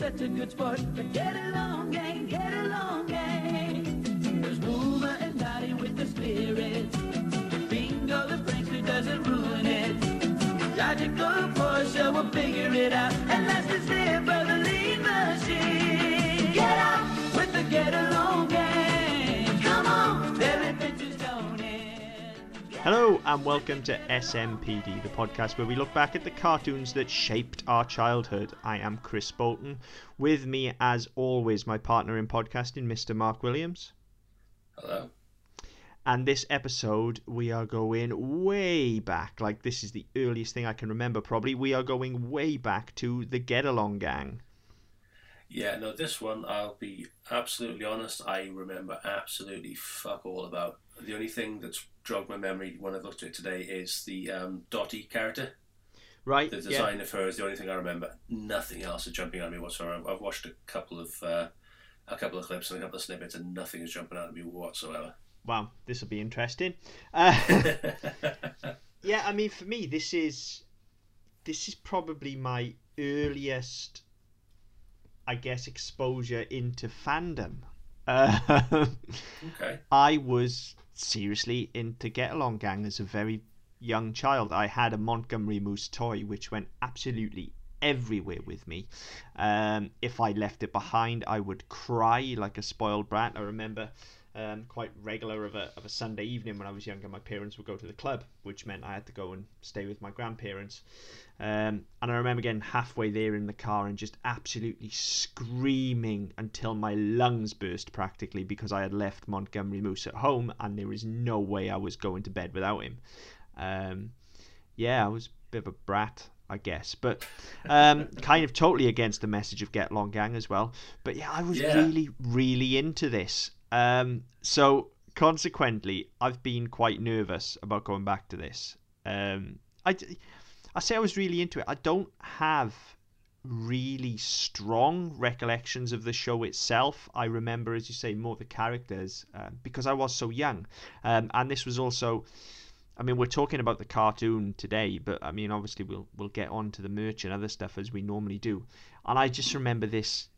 such a good sport. But get along, gang, get along, gang. There's Boomer and Dotty with the spirit. Bingo the prankster doesn't ruin it. Logical Portia will figure it out. Hello and welcome to SMPD, the podcast where we look back at the cartoons that shaped our childhood. I am Chris Bolton. With me, as always, my partner in podcasting, Mr. Mark Williams. Hello. And this episode, we are going way back. Like, this is the earliest thing I can remember, probably. We are going way back to the Get Along Gang. Yeah, no, this one, I'll be absolutely honest, I remember absolutely fuck all about. The only thing that's jogged my memory when I've looked at it today is the um, Dotty character. Right? The yeah. design of her is the only thing I remember. Nothing else is jumping out at me whatsoever. I've watched a couple of uh, a couple of clips and a couple of snippets, and nothing is jumping out at me whatsoever. Wow, this will be interesting. Uh, yeah, I mean, for me, this is this is probably my earliest, I guess, exposure into fandom. Uh, okay. I was seriously into Get Along Gang as a very young child. I had a Montgomery Moose toy which went absolutely everywhere with me. Um, if I left it behind, I would cry like a spoiled brat. I remember um, quite regular of a, of a Sunday evening when I was younger, my parents would go to the club, which meant I had to go and stay with my grandparents. Um, and I remember getting halfway there in the car and just absolutely screaming until my lungs burst practically because I had left Montgomery Moose at home and there is no way I was going to bed without him. Um, yeah, I was a bit of a brat, I guess, but um, kind of totally against the message of Get Long Gang as well. But yeah, I was Yeah. really, really into this. Um, so consequently, I've been quite nervous about going back to this. Um, I, I say I was really into it. I don't have really strong recollections of the show itself. I remember, as you say, more the characters uh, because I was so young, um, and this was also. I mean, we're talking about the cartoon today, but I mean, obviously, we'll we'll get on to the merch and other stuff as we normally do. And I just remember this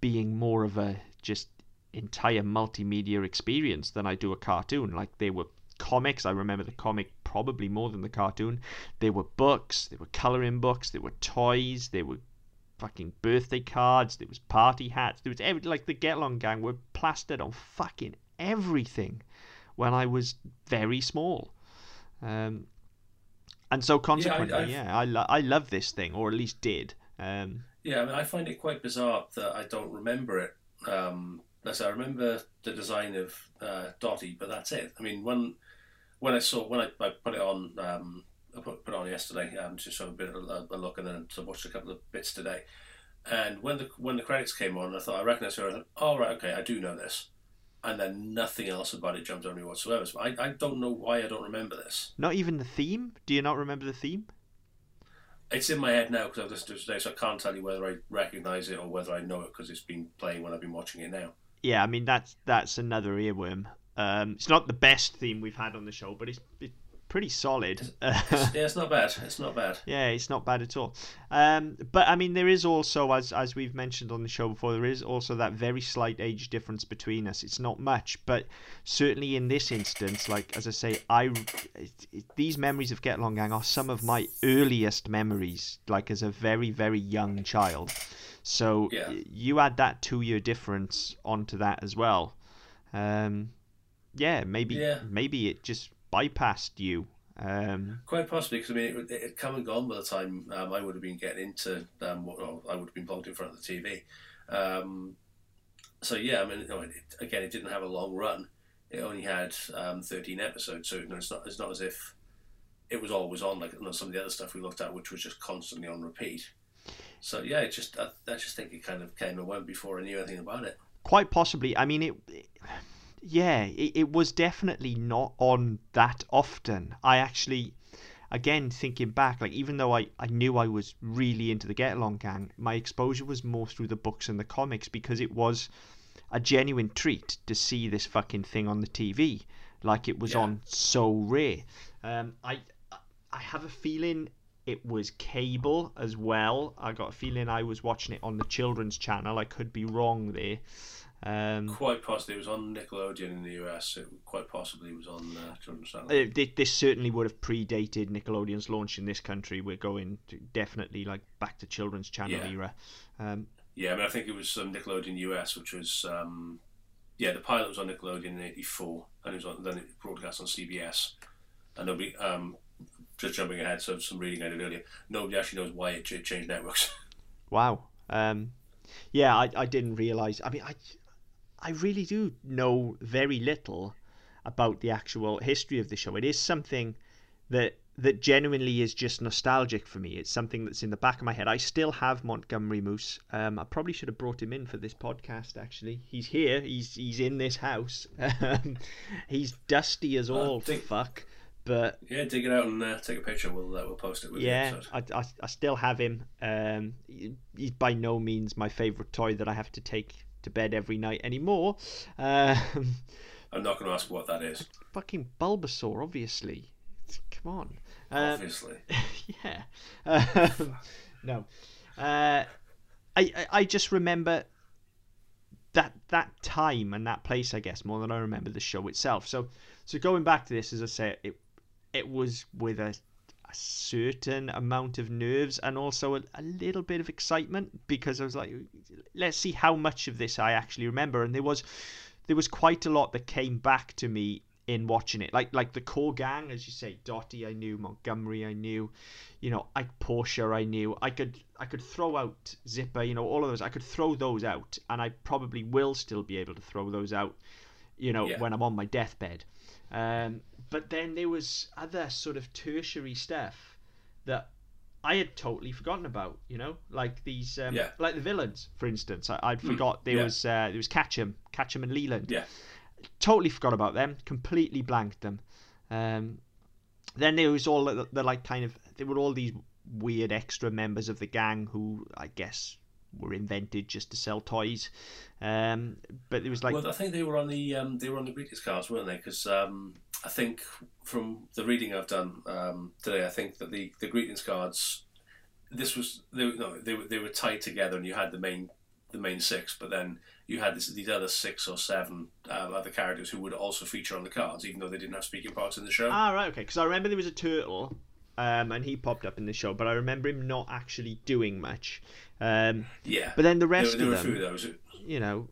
being more of a just entire multimedia experience than I do a cartoon. Like they were comics. I remember the comic probably more than the cartoon. There were books. There were coloring books. There were toys. There were fucking birthday cards. There was party hats. There was every like the Get Along Gang were plastered on fucking everything when I was very small. Um, and so consequently, I've- yeah, I lo- I love this thing, or at least did. Um, Yeah, I mean, I find it quite bizarre that I don't remember it. Um, as I remember the design of uh, Dotty, but that's it. I mean, when when I saw when I, I put it on, um, I put, put it on yesterday, um, just sort of a bit of a, a look, and then so I watched a couple of bits today. And when the when the credits came on, I thought I recognised her. I thought, oh right, okay, I do know this. And then nothing else about it jumped on me whatsoever. So I, I don't know why I don't remember this. not even the theme. Do you not remember the theme? It's in my head now because I've listened to it today, so I can't tell you whether I recognise it or whether I know it because it's been playing when I've been watching it now. Yeah, I mean that's that's another earworm. Um, it's not the best theme we've had on the show, but it's, it's pretty solid. yeah, it's not bad. It's not bad. Yeah, it's not bad at all. Um, but I mean, there is also, as as we've mentioned on the show before, there is also that very slight age difference between us. It's not much, but certainly in this instance, like as I say, I it, it, these memories of Get Along Gang are some of my earliest memories, like as a very very young child. So Yeah. you add that two year difference onto that as well. Um, yeah, maybe Yeah. maybe it just bypassed you. Um, Quite possibly, because I mean, it, it had come and gone by the time um, I would have been getting into, um, what, well, I would have been plugged in front of the TV. Um, so yeah, I mean, it, again, it didn't have a long run. It only had um, 13 episodes, so you know, it's not it's not as if it was always on like you know, some of the other stuff we looked at, which was just constantly on repeat. So yeah, it just I, I just think it kind of came and went before I knew anything about it. quite possibly. I mean, it. Yeah, it, it was definitely not on that often. I actually, again, thinking back, like even though I, I knew I was really into the Get Along Gang, my exposure was more through the books and the comics because it was a genuine treat to see this fucking thing on the TV. Like it was Yeah. on so rare. Um, I I have a feeling it was cable as well. I got a feeling I was watching it on the children's channel. I could be wrong there. Um, Quite possibly, it was on Nickelodeon in the US. It quite possibly it was on uh, Children's Channel. uh, thi- this certainly would have predated Nickelodeon's launch in this country. We're going to definitely like back to children's channel Yeah. era. Um, Yeah, I mean, I think it was um, Nickelodeon US, which was um, yeah, the pilot was on Nickelodeon in '84, and it was on, then it broadcast on CBS. And nobody, um, just jumping ahead, so some reading I did earlier. Nobody actually knows why it changed networks. Wow. Um, yeah, I, I didn't realize. I mean, I I really do know very little about the actual history of the show. It is something that that genuinely is just nostalgic for me. It's something that's in the back of my head. I still have Montgomery Moose. Um, I probably should have brought him in for this podcast. Actually, he's here. He's he's in this house. Um, he's dusty as all think- fuck. But yeah, dig it out and uh, take a picture. We'll uh, we'll post it with yeah. I, I, I still have him. Um, he- he's by no means my favourite toy that I have to take to bed every night anymore. Um, I'm not going to ask what that is, fucking Bulbasaur, obviously. Come on. Um, obviously. yeah. Um, no. Uh, I, I I just remember that that time and that place, I guess, more than I remember the show itself. So so going back to this, as I say, it it was with a, a certain amount of nerves and also a, a little bit of excitement because I was like, let's see how much of this I actually remember. And there was there was quite a lot that came back to me in watching it. Like like the core gang, as you say, Dotty I knew, Montgomery I knew, you know, Ike Portia I knew. I could I could throw out Zipper, you know, all of those. I could throw those out, and I probably will still be able to throw those out, you know, Yeah. when I'm on my deathbed. Um, but then there was other sort of tertiary stuff that I had totally forgotten about, you know, like these, um, Yeah. like the villains, for instance. I, I'd forgot there yeah. was uh, there was Catchum, Catchum and Leland Yeah, totally forgot about them. Completely blanked them. Um, then there was all the, the like kind of there were all these weird extra members of the gang who I guess were invented just to sell toys. Um, but it was like well, I think they were on the um, they were on the greetings cards, weren't they? Because um, I think from the reading I've done um, today, I think that the, the greetings cards, this was they were, no they were they were tied together, and you had the main the main six, but then you had this, these other six or seven um, other characters who would also feature on the cards, even though they didn't have speaking parts in the show. ah right okay because I remember there was a turtle. Um, and he popped up in the show, but I remember him not actually doing much. Um, yeah, but then the there, rest were- there of them, those. you know,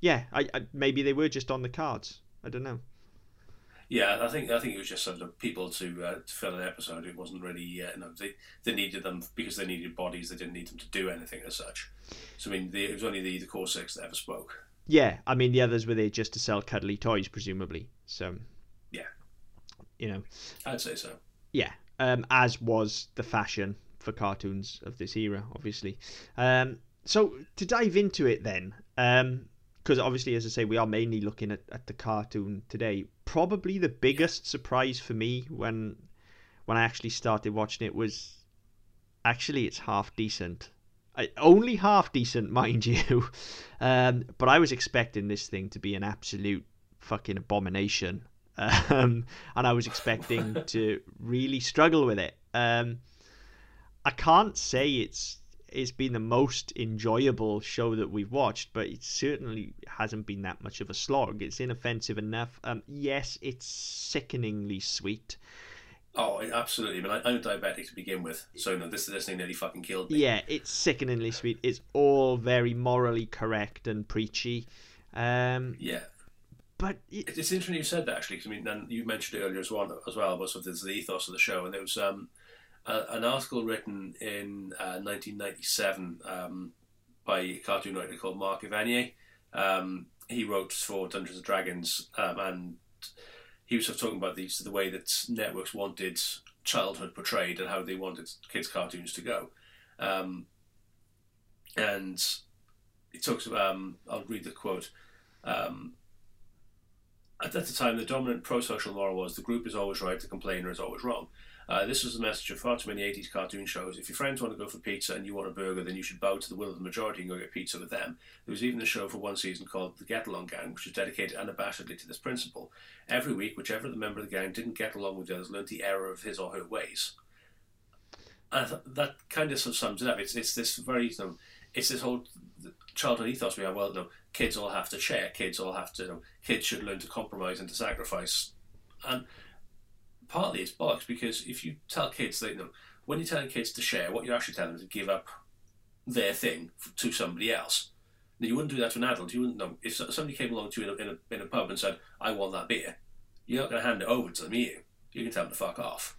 yeah, I, I maybe they were just on the cards. I don't know. Yeah, I think I think it was just sort of people to, uh, to fill an episode. It wasn't really, uh, you know, they they needed them because they needed bodies. They didn't need them to do anything as such. So I mean, the, it was only the the core six that ever spoke. Yeah, I mean the others were there just to sell cuddly toys, presumably. So Yeah. you know, I'd say so. yeah, um, as was the fashion for cartoons of this era, obviously. Um, so to dive into it then, because obviously, as I say, we are mainly looking at, at the cartoon today. Probably the biggest surprise for me when when I actually started watching it was actually it's half decent. I, only half decent, mind you. Um, but I was expecting this thing to be an absolute fucking abomination. Um, and I was expecting to really struggle with it. Um, I can't say it's it's been the most enjoyable show that we've watched, but it certainly hasn't been that much of a slog. It's inoffensive enough. Um, yes, it's sickeningly sweet. Oh, absolutely. Mean, I, I'm diabetic to begin with, so know, this this thing nearly fucking killed me. Yeah, it's sickeningly sweet. It's all very morally correct and preachy. Um, Yeah. but it, It's interesting you said that actually, 'cause, I mean, and you mentioned it earlier as well, as well about sort of the ethos of the show, and it was um, an article written in uh, 1997 um, by a cartoon writer called Mark Evanier. Um, he wrote for Dungeons and Dragons, um, and he was sort of talking about these the way that networks wanted childhood portrayed and how they wanted kids' cartoons to go. Um, and he talks about, um, I'll read the quote. Um, at the time, the dominant pro-social moral was the group is always right, the complainer is always wrong. Uh, this was the message of far too many 80s cartoon shows. If your friends want to go for pizza and you want a burger, then you should bow to the will of the majority and go get pizza with them. There was even a show for one season called The Get Along Gang, which was dedicated unabashedly to this principle. Every week, whichever the member of the gang didn't get along with the others learned the error of his or her ways. and th- that kind of, sort of sums it up. It's it's this very you know, it's this whole childhood ethos we have. Well, no, kids all have to share. Kids all have to. You know, kids should learn to compromise and to sacrifice. And partly it's bollocks because if you tell kids that you know when you're telling kids to share, what you're actually telling them is to give up their thing to somebody else. Now, you wouldn't do that to an adult. You wouldn't if somebody came along to you in a, in a, in a pub and said, "I want that beer." You're not going to hand it over to them, are you? You can tell them to fuck off.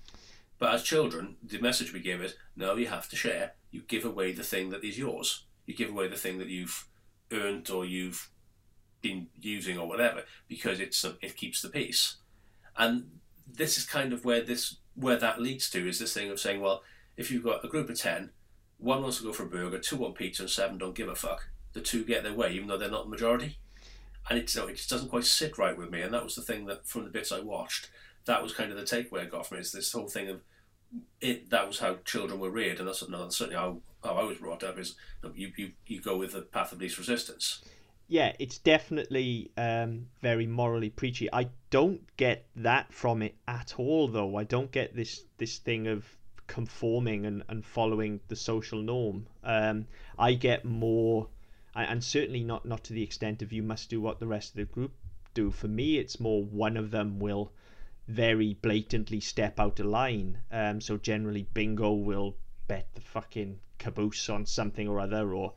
But as children, the message we give is, no, you have to share. You give away the thing that is yours. You give away the thing that you've earned or you've been using or whatever because it's it keeps the peace. And this is kind of where this where that leads to is this thing of saying, well, if you've got a group of ten, one wants to go for a burger, two want pizza, and seven don't give a fuck. The two get their way, even though they're not the majority. And it's, it just doesn't quite sit right with me. And that was the thing that, from the bits I watched, that was kind of the takeaway I got from it. it. Is this whole thing of it. That was how children were reared, and that's, no, that's certainly how, how I was brought up. Is you, you you go with the path of least resistance. Yeah, it's definitely um, very morally preachy. I don't get that from it at all, though. I don't get this this thing of conforming and, and following the social norm. Um, I get more, and certainly not not to the extent of you must do what the rest of the group do. For me, it's more one of them will very blatantly step out of line. Um, so generally, Bingo will bet the fucking caboose on something or other, or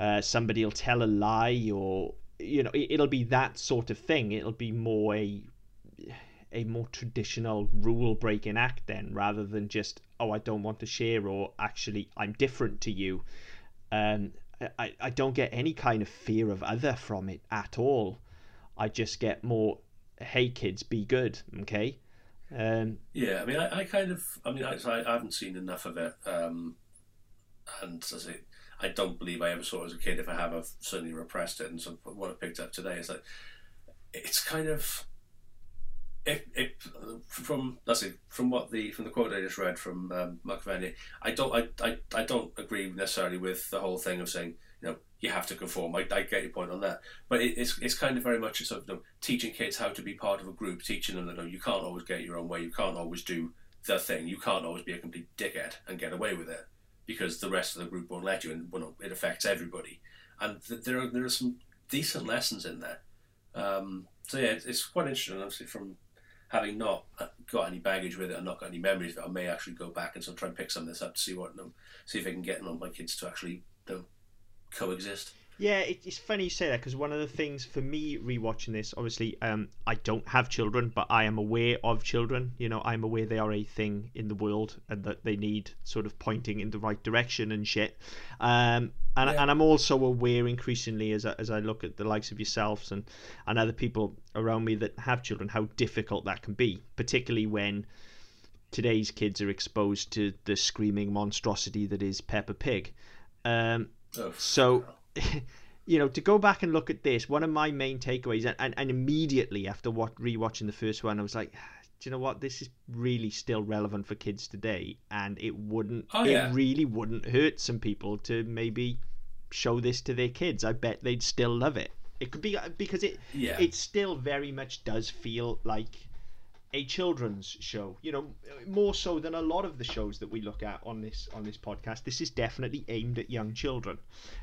uh, somebody will tell a lie or you know it, it'll be that sort of thing. It'll be more a a more traditional rule breaking act then rather than just oh i don't want to share or actually i'm different to you. Um i i don't get any kind of fear of other from it at all. I just get more hey kids be good okay? Um Yeah, I mean, I, I kind of, I mean, I, I haven't seen enough of it, um, and as it, I don't believe I ever saw as a kid. If I have, I've certainly repressed it. And so what I picked up today is that it's kind of, it, it from it from what the from the quote I just read from um, Machiavelli. I don't, I, I, I don't agree necessarily with the whole thing of saying, you know, you have to conform. I, I get your point on that, but it, it's it's kind of very much sort of you know, teaching kids how to be part of a group, teaching them that you, know, you can't always get your own way, you can't always do the thing, you can't always be a complete dickhead and get away with it because the rest of the group won't let you, and well, it affects everybody. And th- there are there are some decent lessons in there. Um, so yeah, it's, it's quite interesting. Obviously, from having not got any baggage with it and not got any memories I may actually go back and sort of try and pick some of this up to see what, you know, see if I can get you know, my kids to actually you know, coexist. Yeah, it, it's funny you say that because one of the things for me rewatching this, obviously, um, I don't have children, but I am aware of children. You know, I'm aware they are a thing in the world and that they need sort of pointing in the right direction and shit. Um, and, Yeah. and I'm also aware increasingly as I, as I look at the likes of yourselves and, and other people around me that have children, how difficult that can be, particularly when today's kids are exposed to the screaming monstrosity that is Peppa Pig. Um, Oh, so, you know, to go back and look at this, one of my main takeaways, and, and, and immediately after what rewatching the first one, I was like, ah, do you know what? This is really still relevant for kids today, and it wouldn't, Oh, it really wouldn't hurt some people to maybe show this to their kids. I bet they'd still love it. It could be uh, because it, Yeah. it still very much does feel like a children's show you know more so than a lot of the shows that we look at on this on this podcast. This is definitely aimed at young children.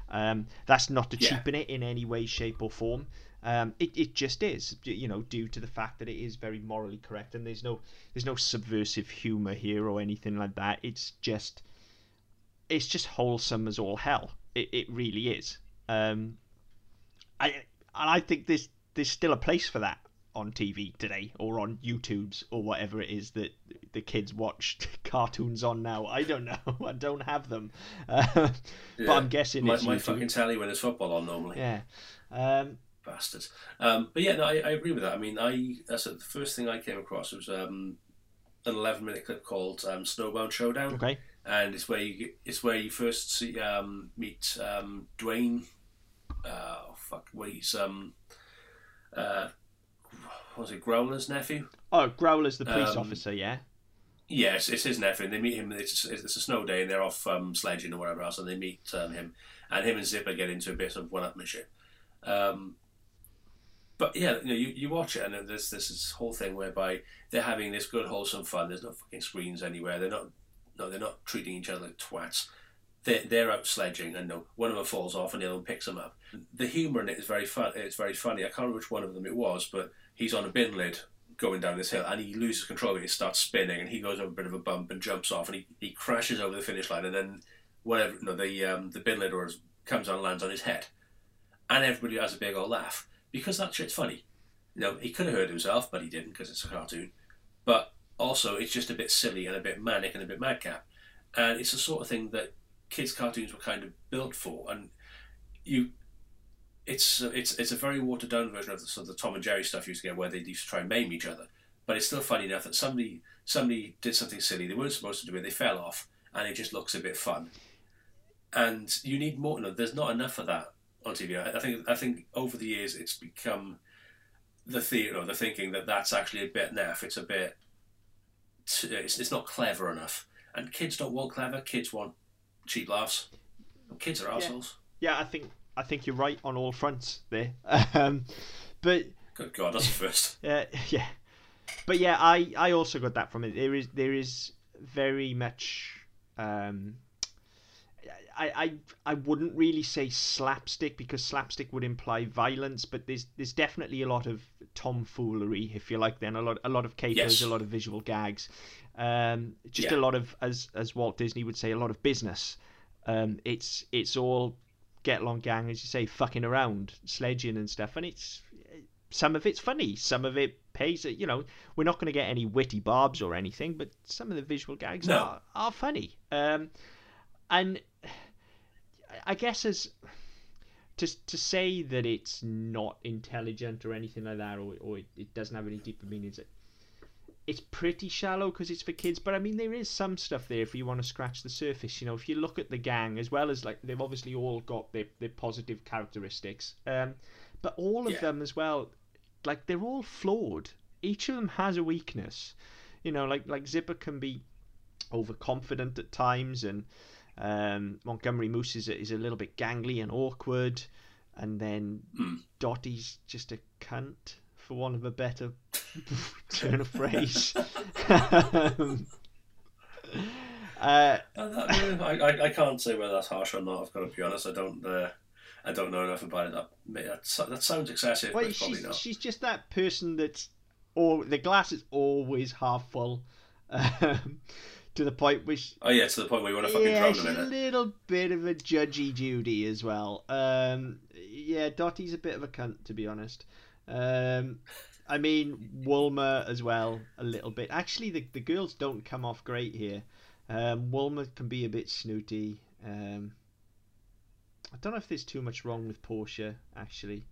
Um, that's not to Yeah. cheapen it in any way shape or form. Um, it, it just is you know due to the fact that it is very morally correct and there's no there's no subversive humor here or anything like that. It's just it's just wholesome as all hell. It, it really is. Um, I and I think there's there's still a place for that on TV today or on YouTube's or whatever it is that the kids watch cartoons on now. I don't know. I don't have them, uh, but I'm guessing my, it's my YouTube. fucking telly when there's football on normally. Yeah. Um, bastards. Um, but yeah, no, I, I agree with that. I mean, I that's the first thing I came across was um, an 11 minute clip called um, Snowbound Showdown, okay. and it's where you it's where you first see um, meet um, Dwayne. Uh, oh, fuck, what he's um, uh, was it Growler's nephew? Oh, Growler's the police Um, officer. Yeah. Yes, it's his nephew, and they meet him. It's, it's a snow day, and they're off um, sledging or whatever else, and they meet um, him, and him and Zipper get into a bit of one-upmanship. Um, but yeah, you know, you, you watch it, and there's there's this whole thing whereby they're having this good, wholesome fun. There's no fucking screens anywhere. They're not no, they're not treating each other like twats. They're, they're out sledging, and no, one of them falls off, and the other one picks them up. The humour in it is very fun. It's very funny. I can't remember which one of them it was, but he's on a bin lid going down this hill, and he loses control. and He starts spinning, and he goes over a bit of a bump and jumps off, and he, he crashes over the finish line, and then whatever, no, the um, the bin lid or comes on and lands on his head, and everybody has a big old laugh because that shit's funny. You know, he could have hurt himself, but he didn't because it's a cartoon. But also, it's just a bit silly and a bit manic and a bit madcap, and it's the sort of thing that kids' cartoons were kind of built for. And you, it's it's it's a very watered down version of the, sort of the Tom and Jerry stuff you used to get, where they used to try and maim each other. But it's still funny enough that somebody somebody did something silly they weren't supposed to do it, they fell off, and it just looks a bit fun. And you need more. No, there's not enough of that on TV. I, I think I think over the years it's become the theory or the thinking that that's actually a bit naff. It's a bit. T- it's, it's not clever enough, and kids don't want clever. Kids want cheap laughs. Kids are assholes. Yeah, I think I think you're right on all fronts there. Um, but Good God, that's the first. uh, yeah, but yeah, I I also got that from it. There is there is very much. Um, I, I I wouldn't really say slapstick because slapstick would imply violence, but there's there's definitely a lot of tomfoolery, if you like. Then a lot a lot of capers, Yes. a lot of visual gags, um, just Yeah. a lot of as as Walt Disney would say, a lot of business. Um, it's it's all get along gang, as you say, fucking around, sledging and stuff, and it's some of it's funny, some of it pays. You know, we're not going to get any witty barbs or anything, but some of the visual gags No. are are funny. Um, and I guess as to to say that it's not intelligent or anything like that, or or it, it doesn't have any deeper meanings. It's pretty shallow because it's for kids, but I mean there is some stuff there if you want to scratch the surface. You know, if you look at the gang as well as like they've obviously all got their their positive characteristics, um, but all of Yeah. them as well, like they're all flawed. Each of them has a weakness. You know, like like Zipper can be overconfident at times, and um, Montgomery Moose is a, is a little bit gangly and awkward, and then Hmm. Dotty's just a cunt, for want of a better turn of phrase. um, uh, Uh, I, I, I can't say whether that's harsh or not. I've got to be honest. I don't. Uh, I don't know enough about it. That that, that sounds excessive, well, but it's probably she's, not. she's just that person that's, or the glass is always half full, um, to the point which Oh yeah, to the point where you want to fucking yeah, drown she's them a in it. little bit of a judgy Judy as well. Um, yeah, Dotty's a bit of a cunt to be honest. Um, I mean Woolma as well a little bit. Actually, the the girls don't come off great here. Um, Woolma can be a bit snooty. Um, I don't know if there's too much wrong with Portia actually.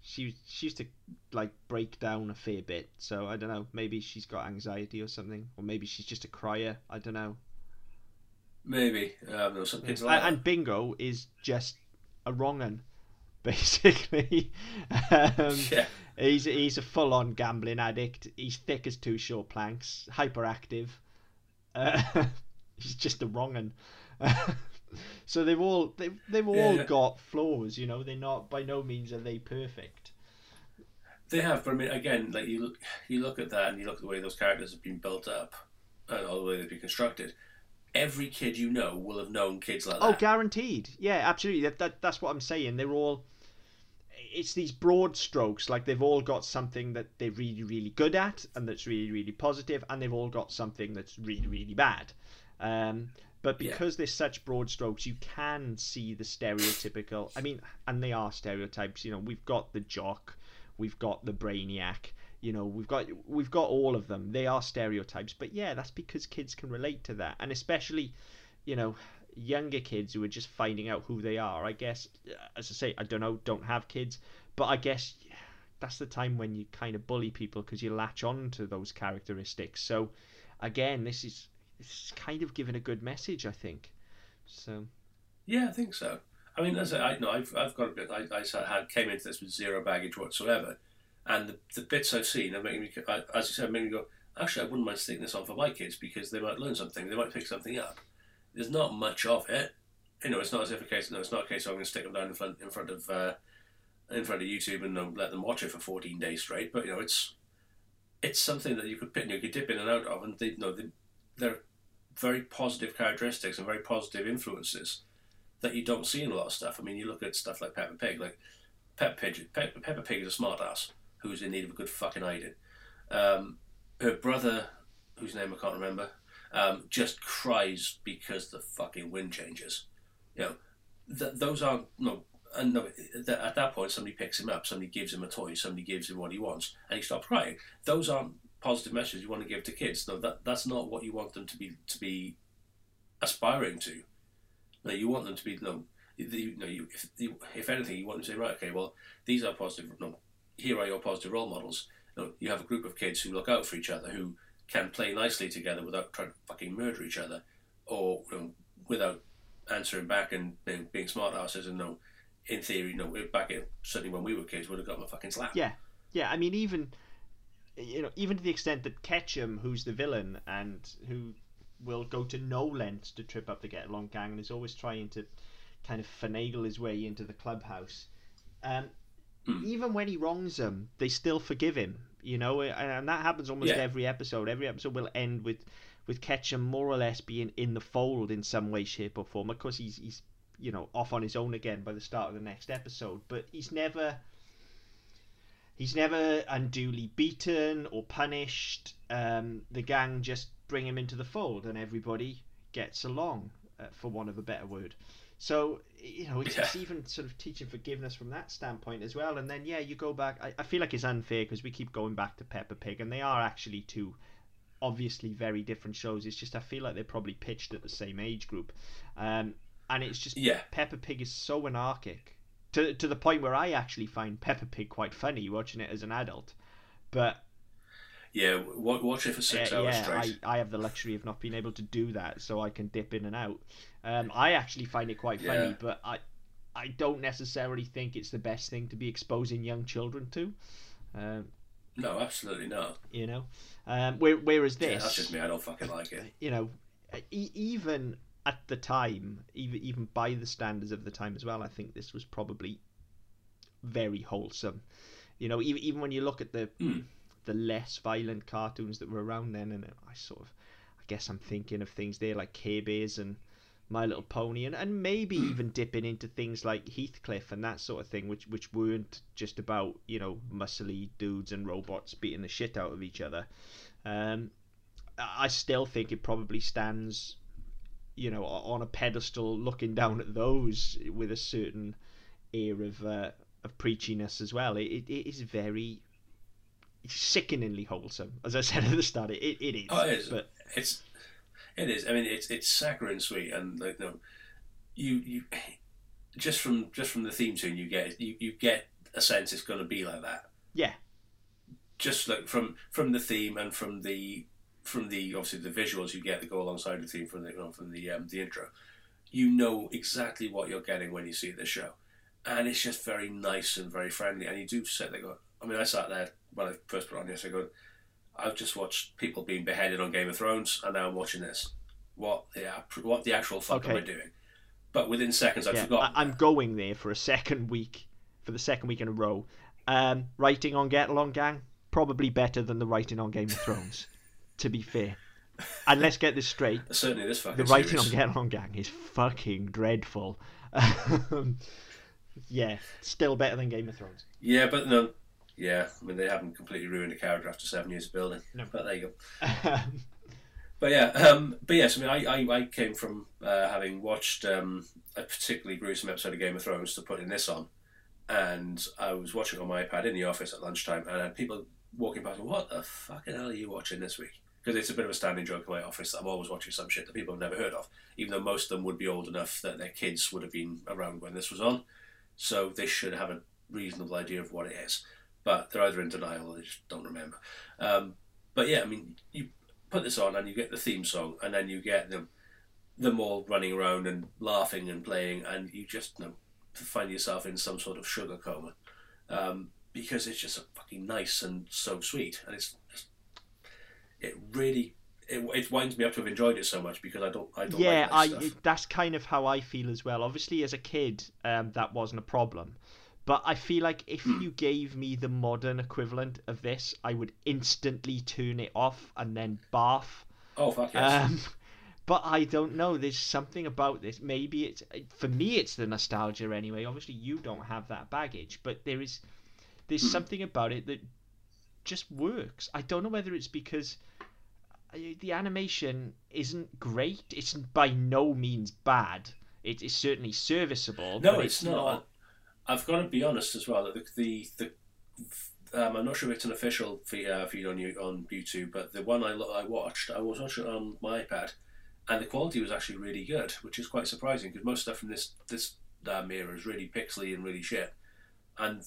She she used to like break down a fair bit, so I don't know. Maybe she's got anxiety or something, or maybe she's just a crier. I don't know. Maybe. Um, no, some kids And, like and Bingo is just a wrong un, basically. um, Yeah. He's he's a full on gambling addict. He's thick as two short planks, hyperactive. Uh, he's just a wrong un. so they've all they've they've all yeah. got flaws, you know. They're not by no means are they perfect. They have, but I mean, again, like you look, you look at that and you look at the way those characters have been built up, and all the way they've been constructed. Every kid you know will have known kids like that. Oh, guaranteed. Yeah, absolutely. That, that that's what I'm saying. They're all. It's these broad strokes. Like they've all got something that they're really, really good at, and that's really, really positive, and they've all got something that's really, really bad. Um, but Yeah. because there's such broad strokes, you can see the stereotypical. I mean, and they are stereotypes. You know, we've got the jock, we've got the brainiac. You know, we've got we've got all of them. They are stereotypes, but yeah, that's because kids can relate to that, and especially, you know, younger kids who are just finding out who they are. I guess, as I say, I don't know, don't have kids, but I guess that's the time when you kind of bully people because you latch on to those characteristics. So, again, this is this is kind of giving a good message, I think. So, Yeah, I think so. I mean, as I, I know, I've, I've got a bit. I, I had came into this with zero baggage whatsoever, and the, the bits I've seen are making me, I- as you said, making me go. Actually, I wouldn't mind sticking this on for my kids because they might learn something. They might pick something up. There's not much of it. You know, it's not as if a case. No, it's not a case. Of I'm going to stick them down in front in front of uh, in front of YouTube and let them watch it for 14 days straight. But you know, it's it's something that you could pick, you could dip in and out of, and they you know they, they're very positive characteristics and very positive influences that you don't see in a lot of stuff. I mean, you look at stuff like Peppa Pig, like Peppa Pig. Pe- Peppa Pig is a smart ass who's in need of a good fucking hiding. Um, her brother, whose name I can't remember, um, just cries because the fucking wind changes. You know, th- those aren't no. And no, th- at that point, somebody picks him up, somebody gives him a toy, somebody gives him what he wants, and he stops crying. Those aren't positive messages you want to give to kids. No, that that's not what you want them to be to be aspiring to. No, you want them to be no. You know, you, if, if anything, you want them to say, right, okay, well, these are positive. No, here are your positive role models. Know, you have a group of kids who look out for each other, who can play nicely together without trying to fucking murder each other, or you know, without answering back and being, being smart asses. And no, in theory, you know, back in, certainly when we were kids, would have got my fucking slap. Yeah, yeah. I mean, even you know, even to the extent that Catchum, who's the villain and who will go to no lengths to trip up the Get Along gang and is always trying to kind of finagle his way into the clubhouse. Um, Hmm. Even when he wrongs them, they still forgive him. You know, and, that happens almost Yeah. every episode. Every episode will end with with Catchum more or less being in the fold in some way, shape, or form. Of course, he's he's you know off on his own again by the start of the next episode, but he's never he's never unduly beaten or punished. Um, the gang just bring him into the fold, and everybody gets along, uh, for want of a better word. So you know, it's, Yeah. it's even sort of teaching forgiveness from that standpoint as well. And then yeah, you go back. I, I feel like it's unfair because we keep going back to Peppa Pig, and they are actually two obviously very different shows. It's just I feel like they're probably pitched at the same age group, um, and it's just Yeah. Peppa Pig is so anarchic to to the point where I actually find Peppa Pig quite funny watching it as an adult. But Yeah, watch it for six uh, hours yeah, straight. I, I have the luxury of not being able to do that, so I can dip in and out. Um, I actually find it quite funny, Yeah. but I I don't necessarily think it's the best thing to be exposing young children to. Um, No, absolutely not. you know, um, where, whereas Yeah, this, that's just me. I don't fucking like it. you know, e- even at the time, even even by the standards of the time as well, I think this was probably very wholesome. You know, even even when you look at the Hmm. the less violent cartoons that were around then, and I sort of, I guess I'm thinking of things there like Care Bears and My Little Pony, and, and maybe even dipping into things like Heathcliff and that sort of thing, which which weren't just about you know muscly dudes and robots beating the shit out of each other. Um, I still think it probably stands, you know, on a pedestal, looking down at those with a certain air of uh, of preachiness as well. It, it, it is very sickeningly wholesome, as I said at the start. It, it, it is. Oh, it is. But It's it is. I mean, it's it's saccharine sweet, and like no, you you just from just from the theme tune, you get you, you get a sense it's going to be like that. yeah, Just like from from the theme and from the from the obviously the visuals you get that go alongside the theme from the you know, from the um, the intro, you know exactly what you're getting when you see the show, and it's just very nice and very friendly. And you do sit there go. I mean, I sat there when I first put it on yesterday. I go, I've just watched people being beheaded on Game of Thrones, and now I'm watching this. What the what the actual fuck am I doing? But within seconds, I've yeah. forgotten. I, I'm going there for a second week, for the second week in a row. Um, writing on Get Along Gang probably better than the writing on Game of Thrones. to be fair, and let's get this straight. Certainly, this fucking the writing on Get Along Gang is fucking dreadful. Um, yeah, still better than Game of Thrones. Yeah, but no. Yeah, I mean they haven't completely ruined the character after seven years of building. No. But there you go. But yeah, um, but yes, I mean I, I, I came from uh, having watched um, a particularly gruesome episode of Game of Thrones to putting this on, and I was watching on my iPad in the office at lunchtime, and I had people walking past. What the fucking hell are you watching this week? Because it's a bit of a standing joke in my office that I'm always watching some shit that people have never heard of, even though most of them would be old enough that their kids would have been around when this was on, so they should have a reasonable idea of what it is. But they're either in denial or they just don't remember. Um, but yeah, I mean, you put this on and you get the theme song, and then you get them them all running around and laughing and playing, and you just you know, find yourself in some sort of sugar coma um, because it's just fucking nice and so sweet, and it's just, it really it, it winds me up to have enjoyed it so much because I don't I don't yeah, like I that's kind of how I feel as well. Obviously, as a kid, um, that wasn't a problem, but I feel like if Hmm. you gave me the modern equivalent of this, I would instantly turn it off and then barf. Oh fuck yes! Um, but I don't know. There's something about this. Maybe it's for me. It's the nostalgia anyway. Obviously, you don't have that baggage, but there is there's Hmm. something about it that just works. I don't know whether it's because uh, the animation isn't great. It's by no means bad. It is certainly serviceable. No, but it's not. I've got to be honest as well. that The the, the um, I'm not sure if it's an official feed, uh, feed on you on YouTube, but the one I I watched, I was watching it on my iPad, and the quality was actually really good, which is quite surprising because most stuff from this this um, era is really pixely and really shit. And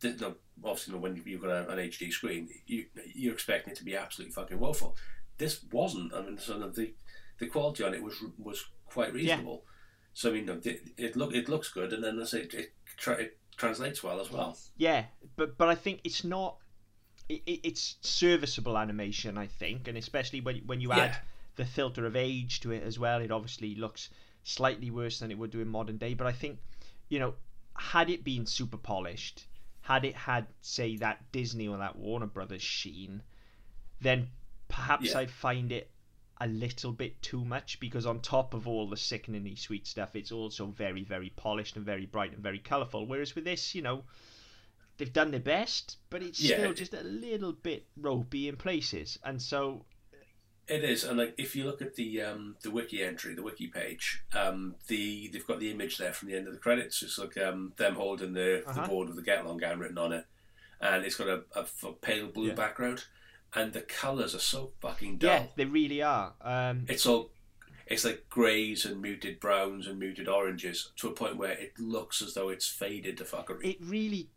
th- no, obviously, when you've got a, an HD screen, you you're expecting it to be absolutely fucking woeful. This wasn't. I mean, so the the quality on it was was quite reasonable. So I mean, it, it look it looks good, and then I say it, it, tra- it translates well as well. Yeah, but but I think it's not. It, it- it's serviceable animation, I think, and especially when when you add Yeah. the filter of age to it as well, it obviously looks slightly worse than it would do in modern day. But I think, you know, had it been super polished, had it had say that Disney or that Warner Brothers sheen, then perhaps Yeah. I'd find it a little bit too much because on top of all the sickeningly sweet stuff, it's also very, very polished and very bright and very colourful. Whereas with this, you know, they've done their best, but it's Yeah. still just a little bit ropey in places. And so, It is, and like if you look at the um, the wiki entry, the wiki page, um, the they've got the image there from the end of the credits. It's like um, them holding the, Uh-huh. the board with the Get Along Gang written on it, and it's got a a pale blue Yeah. background, and the colours are so fucking dull. yeah, they really are. Um, It's all it's like greys and muted browns and muted oranges to a point where it looks as though it's faded to fuckery it really,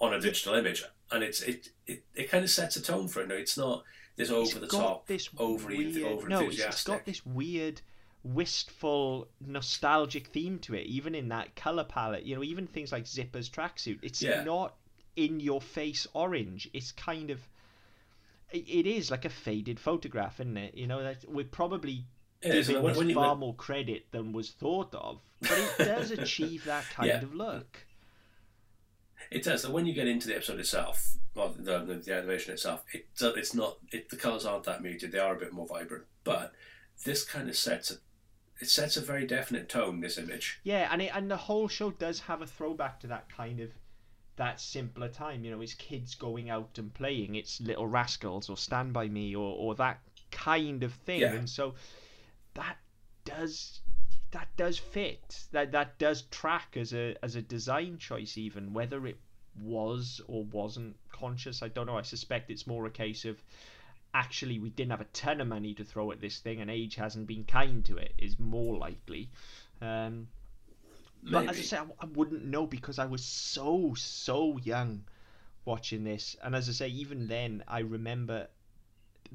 on a digital image, and it's it it, it kind of sets a tone for it. No, it's not this over the top, this over weird, over no, it's, got this weird, wistful, nostalgic theme to it. Even in that color palette, you know, even things like Zipper's tracksuit, it's Yeah. not in your face orange. It's kind of, it, is like a faded photograph, isn't it? You know, that we're probably It is, giving when, this when you, far more credit than was thought of, but it does achieve that kind Yeah. of look. It does. And when you get into the episode itself, or the, the, the animation itself, it it's not. It, the colours aren't that muted. They are a bit more vibrant. But this kind of sets a, it sets a very definite tone. This image. Yeah, and it, and the whole show does have a throwback to that kind of that simpler time. You know, it's kids going out and playing. It's Little Rascals or Stand by Me or or that kind of thing. Yeah. And so that does that does fit. That that does track as a as a design choice even whether it was or wasn't conscious. I don't know. I suspect it's more a case of actually we didn't have a ton of money to throw at this thing and age hasn't been kind to it is more likely. Um, but as I say, I, I wouldn't know because I was so so young watching this, and as I say, even then I remember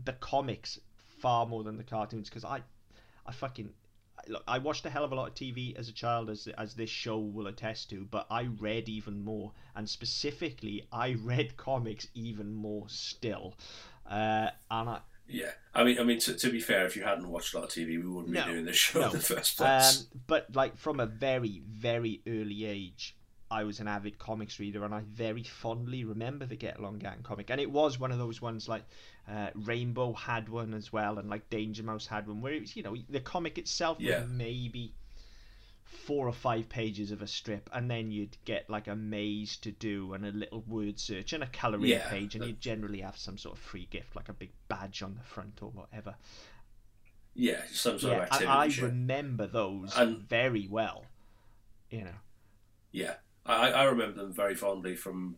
the comics far more than the cartoons because I, I fucking. Look, I watched a hell of a lot of TV as a child, as as this show will attest to. But I read even more, and specifically, I read comics even more still. Uh, and I, Yeah. I mean, I mean, to, to be fair, if you hadn't watched a lot of TV, we wouldn't No, be doing this show no. in the first place. Um, but like from a very, very early age, I was an avid comics reader, and I very fondly remember the Get Along Gang comic. And it was one of those ones like uh, Rainbow had one as well, and like Danger Mouse had one, where it was you know the comic itself Yeah. was maybe four or five pages of a strip, and then you'd get like a maze to do and a little word search and a colouring Yeah. page, and uh, you'd generally have some sort of free gift like a big badge on the front or whatever. yeah, some sort Yeah, of activity. I, I shit. remember those And- very well. You know, Yeah, I, I remember them very fondly from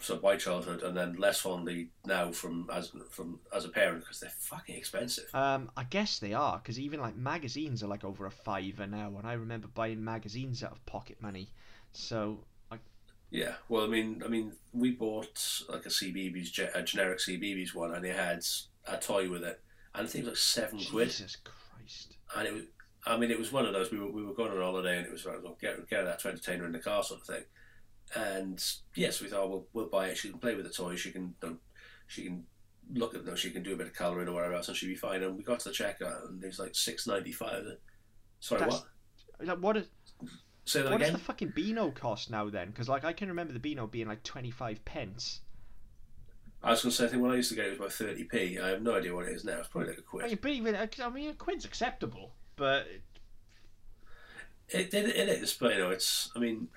sort of my childhood, and then less fondly now from as from as a parent because they're fucking expensive. um, I guess they are because even like magazines are like over a fiver now, and I remember buying magazines out of pocket money. So Yeah, well, I mean, I mean, we bought like a CBeebies, a generic CBeebies one, and it had a toy with it, and I think it was like seven quid, Jesus Christ. and it was. I mean, it was one of those. We were, we were going on holiday, and it was like, well, get get that to entertain her in the car, sort of thing. And yes, we thought we'll we'll buy it. She can play with the toy. She can she can look at them. She can do a bit of colouring or whatever else, and she'll be fine. And we got to the checkout, and it was like six ninety five. Sorry, That's- what? Like, what is Say that what does the fucking Beano cost now then? Because like I can remember the Beano being like twenty five pence. I was going to say, I think when I used to get it, was about thirty p. I have no idea what it is now. It's probably like a I quid. mean, but even I mean, a quid's acceptable. but It, it, it is, but you know, it's. I mean,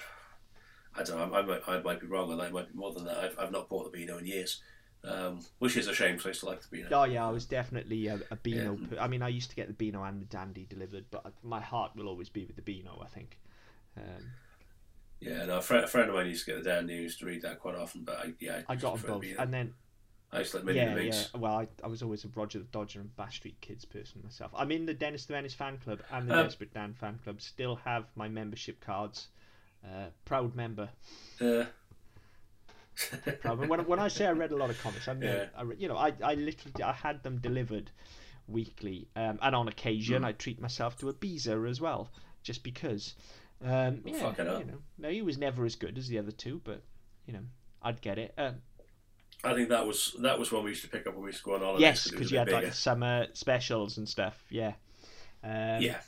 I don't know. I, I might, I might be wrong, and I might be more than that. I've, I've not bought the Beano in years, um, which is a shame because I used to like the Beano. oh yeah, I was definitely a, a Beano. Yeah. I mean, I used to get the Beano and the Dandy delivered, but my heart will always be with the Beano. I think. Um, Yeah, no, a friend, a friend of mine used to get the Dan News to read that quite often, but I, yeah, I got them the both, and then I used to like yeah, yeah. Well, I, I was always a Roger the Dodger and Bash Street Kids person myself. I'm in the Dennis the Menace fan club and the Um, Desperate Dan fan club. Still have my membership cards. Uh, proud member. Uh, Proud. member. when, when I say I read a lot of comics, I mean, Yeah. I, re- you know, I, I literally I had them delivered weekly, um, and on occasion Mm. I treat myself to a Beezer as well, just because. Um, Well, yeah, fuck it up. you know, no, he was never as good as the other two, but you know, I'd get it. Um, I think that was that was one we used to pick up when we used to go on holidays. yes, because you had like bigger. the summer specials and stuff. Yeah. Um, yeah,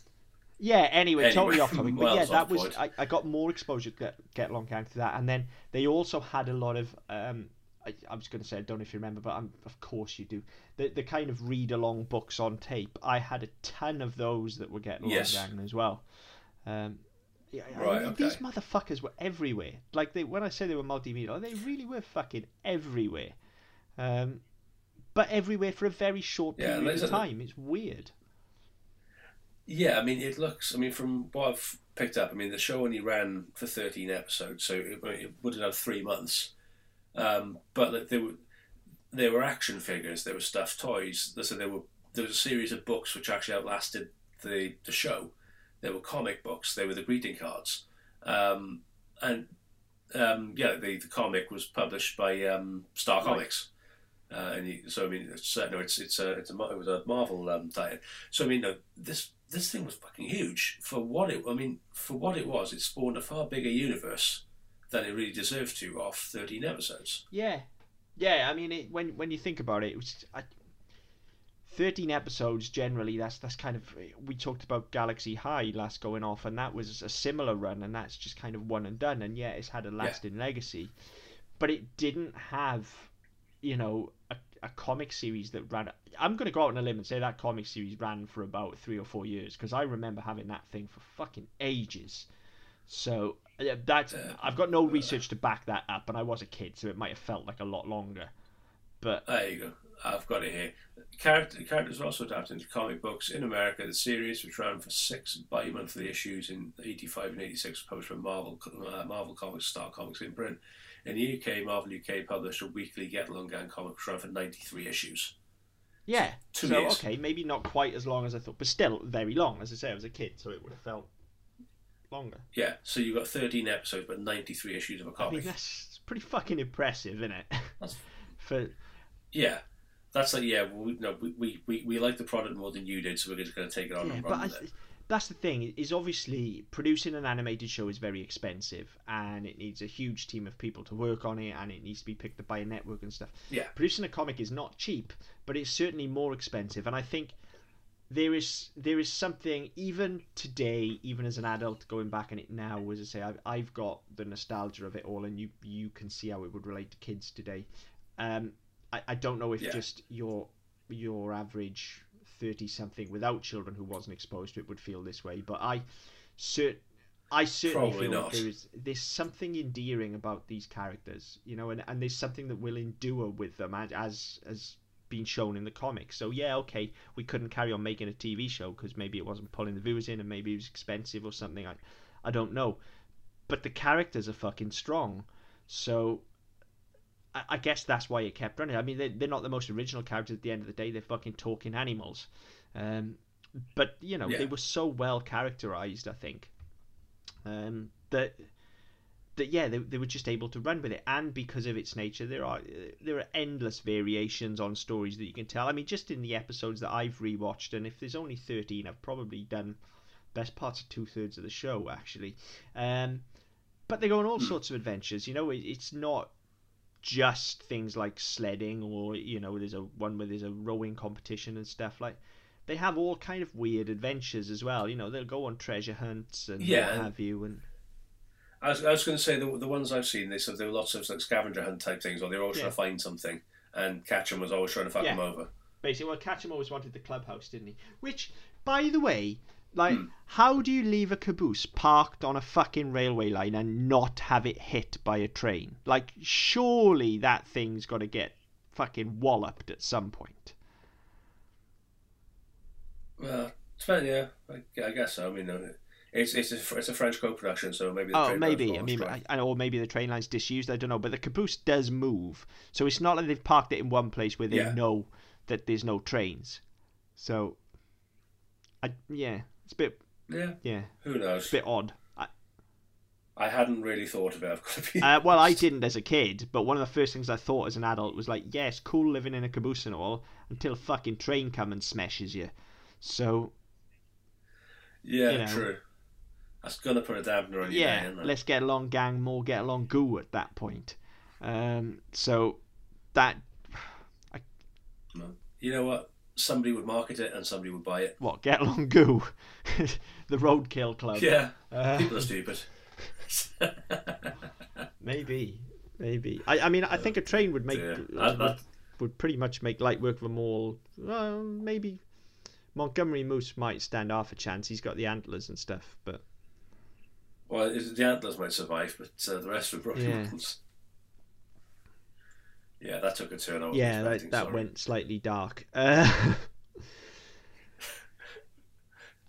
Yeah. Anyway, Anyway, totally off topic, but well, yeah, that was. I, I got more exposure to get, get along gang to that, and then they also had a lot of um. I, I was going to say I don't know if you remember, but I'm, of course you do. The the kind of read along books on tape. I had a ton of those that were getting along Yes. gang as well. Um, yeah, I Right, mean, These motherfuckers were everywhere. Like they when I say they were multimedia, they really were fucking everywhere. Um, but everywhere for a very short period there's of time. It's weird. Yeah. I mean, it looks. I mean, from what I've picked up, I mean, the show only ran for thirteen episodes, so it, it would have had three months. Um, but like, there were there were action figures, there were stuffed toys. So there were there was a series of books which actually outlasted the the show. There were comic books. There were the greeting cards, um, and um, yeah, the, the comic was published by um, Star Right. Comics. Uh, and you, so I mean, it's uh, no, it's it's a it's a it was a Marvel um, tie-in. So I mean, no, this this thing was fucking huge for what it. I mean, for what it was, it spawned a far bigger universe than it really deserved to off thirteen episodes. Yeah, yeah. I mean, it, when when you think about it, it was I, thirteen episodes. Generally, that's that's kind of we talked about Galaxy High last going off, and that was a similar run, and that's just kind of one and done. And yeah, it's had a lasting legacy, but it didn't have, you know, a, comic series that ran. I'm going to go out on a limb and say that comic series ran for about three or four years because I remember having that thing for fucking ages. So yeah, that's Uh, I've got no research to back that up, and I was a kid, so it might have felt like a lot longer. But There you go. I've got it here. Character, characters were also adapted into comic books in America. The series, which ran for six bi-monthly issues in '85 and '86, was published by Marvel, uh, Marvel Comics, Star Comics in Britain. In the UK, Marvel UK published a weekly Get Along Gang comic, ran for 93 issues. yeah, Two so years. okay, maybe not quite as long as I thought, but still very long. As I say, I was a kid, so it would have felt longer. Yeah, so you've got 13 episodes, but 93 issues of a comic. mean, that's pretty fucking impressive, isn't it? That's- For Yeah, that's like yeah. We, no, we, we, we, we like the product more than you did, so we're just going to take it on yeah, and but run I, with it. That's the thing is obviously producing an animated show is very expensive and it needs a huge team of people to work on it and it needs to be picked up by a network and stuff Yeah. producing a comic is not cheap but it's certainly more expensive and i think there is there is something even today even as an adult going back on it now as i say I've, I've got the nostalgia of it all and you you can see how it would relate to kids today um i, I don't know if Yeah. just your your average 30 something without children who wasn't exposed to it would feel this way but i cert I certainly Probably feel that there is there's something endearing about these characters, you know, and, and there's something that will endure with them as as as been shown in the comics. So yeah, okay, we couldn't carry on making a TV show because maybe it wasn't pulling the viewers in, and maybe it was expensive or something. I I don't know, but the characters are fucking strong, so. I I guess that's why it kept running. I mean, they're, they're not the most original characters at the end of the day. They're fucking talking animals. Um, but, you know, they were so well characterized, I think, um, that that yeah they, they were just able to run with it and because of its nature there are there are endless variations on stories that you can tell i mean just in the episodes that i've rewatched and if there's only 13 i've probably done best parts of two-thirds of the show actually um, but they go on all sorts of adventures you know it, it's not just things like sledding or you know there's a one where there's a rowing competition and stuff like they have all kind of weird adventures as well you know they'll go on treasure hunts and Yeah. what have you and I was, I was going to say the, the ones I've seen, they said there were lots of like scavenger hunt type things, or they were always Yeah. trying to find something, and Catchum was always trying to fuck Yeah. them over. Basically, well, Catchum always wanted the clubhouse, didn't he? Which, by the way, Like, Hmm. how do you leave a caboose parked on a fucking railway line and not have it hit by a train? Like, surely that thing's got to get fucking walloped at some point. Well, depends, yeah, I, I guess so. I mean, uh, it's it's a, it's a French co-production, so maybe. The Oh, train maybe. I mean. I, I- or maybe the train line's disused. I don't know. But the caboose does move, so it's not like they've parked it in one place where they Yeah. know that there's no trains. So, I yeah, it's a bit yeah, yeah, who knows? bit odd. I, I hadn't really thought about. it, I've got to be Uh, well, I didn't as a kid, but one of the first things I thought as an adult was like, yes, cool living in a caboose and all, until a fucking train come and smashes you. So Yeah, you know. true. That's gonna put a dampener on your yeah, day, let's get along, gang. More get along, goo at that point. Um, so that I... You know what? Somebody would market it and somebody would buy it. what get along, goo, the roadkill club. Yeah, Uh, people are stupid. maybe, maybe. I, I mean, I think a train would make Yeah, would, that- that- would pretty much make light work of them all. Well, maybe Montgomery Moose might stand half a chance. He's got the antlers and stuff, but well, the antlers might survive, but uh, the rest were broken Yeah. ones. Yeah, that took a turn. Yeah, that, that went slightly dark.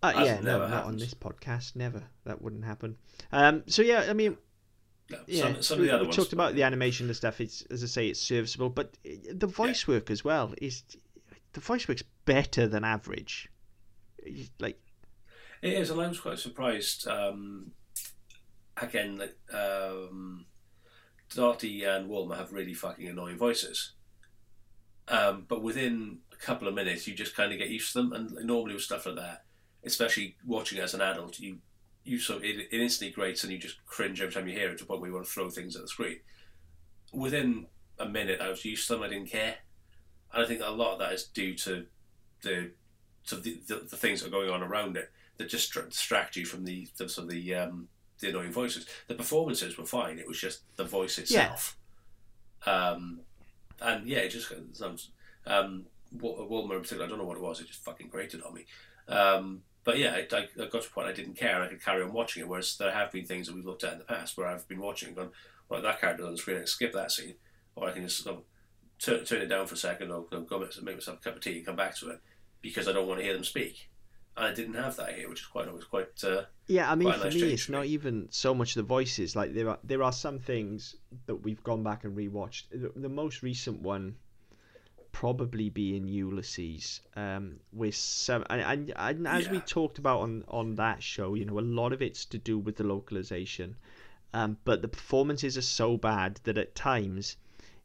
Uh, uh, yeah, no, never not on this podcast. Never. That wouldn't happen. Um, so yeah, I mean, No, yeah, some, some we, of the other we talked about the animation and stuff. It's as I say, it's serviceable, but the voice work as well is the voice work's better than average. Like, It is, and I was quite surprised. Um, again, like, um, Dotty and Woolma have really fucking annoying voices. Um, but within a couple of minutes, you just kind of get used to them. And normally with stuff like that, especially watching as an adult, you you sort it, it instantly grates and you just cringe every time you hear it to the point where you want to throw things at the screen. Within a minute, I was used to them. I didn't care, and I think a lot of that is due to the to the, the, the things that are going on around it that just distract you from the, the sort of the um, the annoying voices. The performances were fine. It was just the voice itself. Um, and yeah, it just sounds. Um, Wa- Woolma in particular, I don't know what it was. It just fucking grated on me. Um, but yeah, I, I, I got to a point I didn't care. and I could carry on watching it. Whereas there have been things that we've looked at in the past where I've been watching and gone, well, that character on the screen. I can skip that scene, or I can just of turn, turn it down for a second, or go, make myself a cup of tea and come back to it because I don't want to hear them speak. I didn't have that here, which is quite was quite. Uh, yeah, I mean, for nice me, it's for not even so much the voices. Like there are there are some things that we've gone back and rewatched. The, the most recent one probably being Ulysses, um, with some and, and, and as we talked about on on that show, you know, a lot of it's to do with the localization, um, but the performances are so bad that at times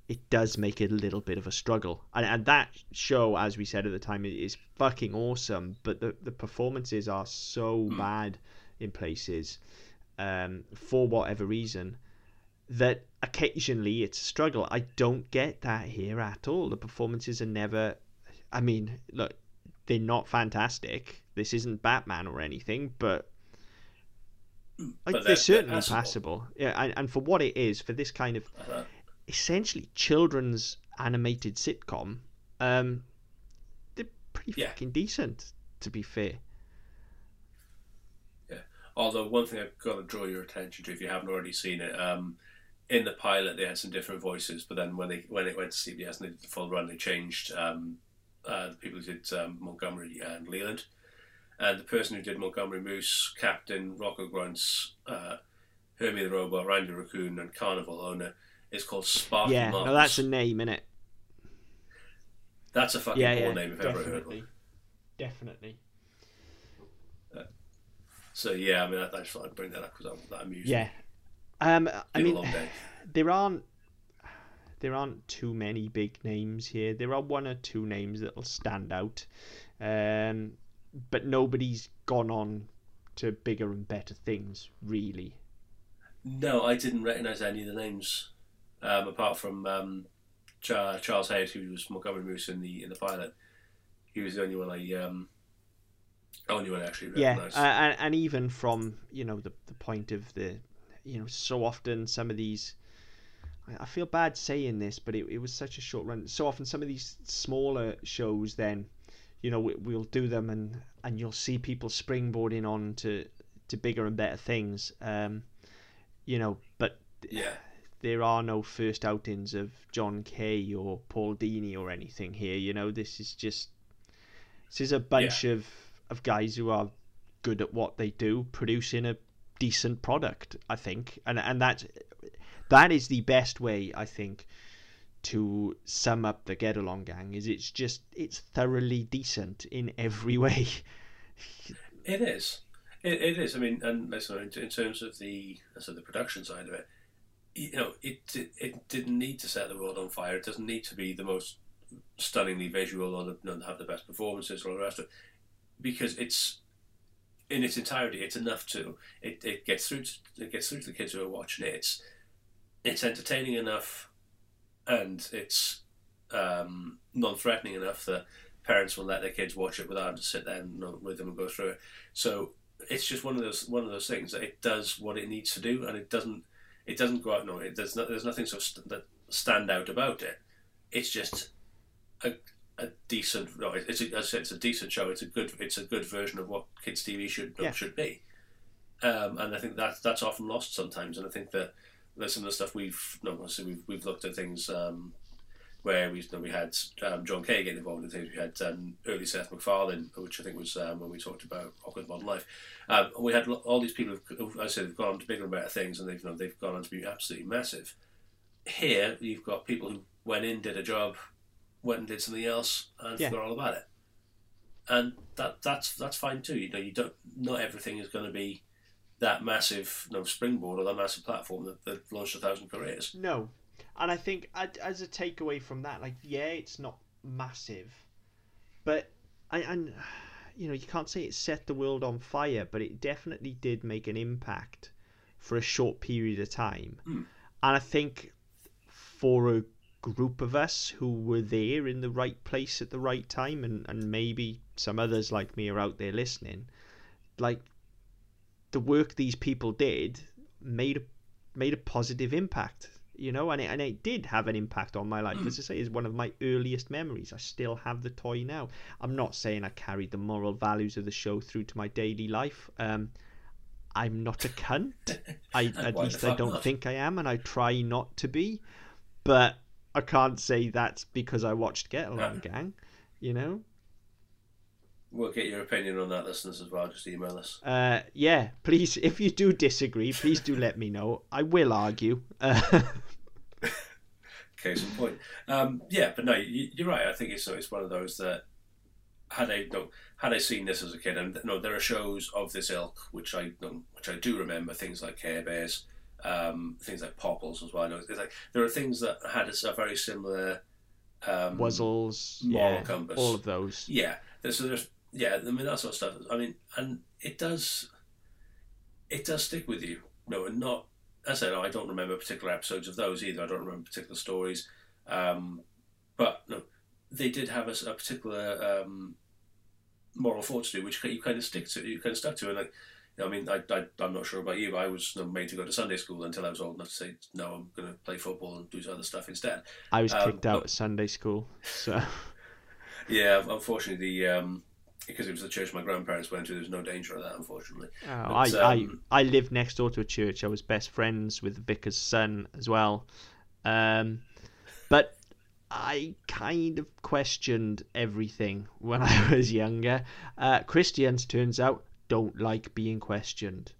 it does make it a little bit of a struggle. And, and that show, as we said at the time, is fucking awesome, but the the performances are so Hmm. bad in places, um, for whatever reason that occasionally it's a struggle. I don't get that here at all. The performances are never. I mean, look, they're not fantastic. This isn't Batman or anything, but. But they're, they're- they're certainly passable. passable. Yeah, and, and for what it is, for this kind of uh, essentially children's animated sitcom, um, they're pretty Yeah. fucking decent, to be fair. Yeah. Although one thing I've got to draw your attention to, if you haven't already seen it, um, in the pilot they had some different voices, but then when they when it went to CBS and they did the full run, they changed um, uh, the people who did um, Montgomery and Leland, and the person who did Montgomery Moose, Captain Rocco Grunts, uh, Hermie the Robot, Randy Raccoon, and Carnival owner is called Sparky yeah, no, that's a name, innit? That's a fucking Yeah, cool yeah, name if I've ever heard definitely, one. definitely. So yeah, I mean, I, I just thought I'd bring that up because that, that amused me. Yeah. Um, I mean, there aren't there aren't too many big names here. There are one or two names that'll stand out, um, but nobody's gone on to bigger and better things, really. No, I didn't recognise any of the names, um, apart from um, Char- Charles Hayes, who was Montgomery Moose in the in the pilot. He was the only one I um, only one I actually Yeah, uh, and and even from you know the the point of the, you know, so often some of these. I- I feel bad saying this, but it, it was such a short run. So often, some of these smaller shows then you know we, we'll do them and and you'll see people springboarding on to to bigger and better things um you know but Yeah. There are no first outings of John K. or Paul Dini or anything here. You know, this is just this is a bunch of of guys who are good at what they do, producing a decent product. I think, and and that that is the best way I think to sum up the Get Along Gang. Is it's just it's thoroughly decent in every way. It is. It, it is. I mean, and listen, in, in terms of the so the production side of it, you know, it, it it didn't need to set the world on fire. It doesn't need to be the most stunningly visual or the, have the best performances or all the rest of it, because it's in its entirety. It's enough to it, it gets through to, it gets through to the kids who are watching it. It's it's entertaining enough, and it's um, non-threatening enough that parents will let their kids watch it without having to sit there and, with them and go through it. So it's just one of those one of those things that it does what it needs to do, and it doesn't it doesn't go out. No, it, there's no, there's nothing so st- that stand out about it. It's just a, a decent. No, it's a, as I said, it's a decent show. It's a good it's a good version of what kids TV should Yeah. should be. Um, and I think that that's often lost sometimes. And I think that there's some of the stuff we've no, we've we've looked at things. Um, where we you know, we had um, John K. getting involved in things. We had um, early Seth MacFarlane, which I think was um, when we talked about Awkward Modern Life. Um, and we had all these people who, who I said, have gone on to bigger and better things, and they've you know, they've gone on to be absolutely massive. Here, you've got people who went in, did a job, went and did something else, and Yeah. forgot all about it. And that that's that's fine too. You know, you don't not everything is going to be that massive you know, springboard or that massive platform that, that launched a thousand careers. No, and I think as a takeaway from that, like yeah, it's not massive, but I and you know you can't say it set the world on fire, but it definitely did make an impact for a short period of time, Mm. and I think for a group of us who were there in the right place at the right time, and and maybe some others like me are out there listening, like the work these people did made a made a positive impact you know and it, and it did have an impact on my life. As i say it's one of my earliest memories. I still have the toy now. I'm not saying i carried the moral values of the show through to my daily life. Um i'm not a cunt. I at least i don't not? think i am and i try not to be. But i can't say that's because i watched get along gang you know We'll get your opinion on that, listeners, as well. Just email us. uh yeah please if you do disagree please do let me know i will argue uh, Case in point. Um, yeah, but no, you, you're right. I think it's it's one of those that had I no, had I seen this as a kid, and no, there are shows of this ilk which I no, which I do remember. Things like Care Bears, um, things like Popples as well. It's like there are things that had a, a very similar um, Wuzzles, Moral yeah, compass. all of those. Yeah, so there's yeah, I mean that sort of stuff. I mean, and it does, it does stick with you. No, and not. As I said, I don't remember particular episodes of those either. I don't remember particular stories, um, but no, they did have a particular um, moral do, which you kind of stick to. You kind of stuck to, and like. I mean, I, I, I'm not sure about you, but I was made to go to Sunday school until I was old enough to say, no, I'm going to play football and do other stuff instead. I was Um, kicked out but- of Sunday school, so Yeah, unfortunately, the um, because it was the church my grandparents went to, there was no danger of that, unfortunately. Oh, I, But, I um, I lived next door to a church. I was best friends with the vicar's son as well, um, but I kind of questioned everything when I was younger. Uh, Christians, turns out, don't like being questioned.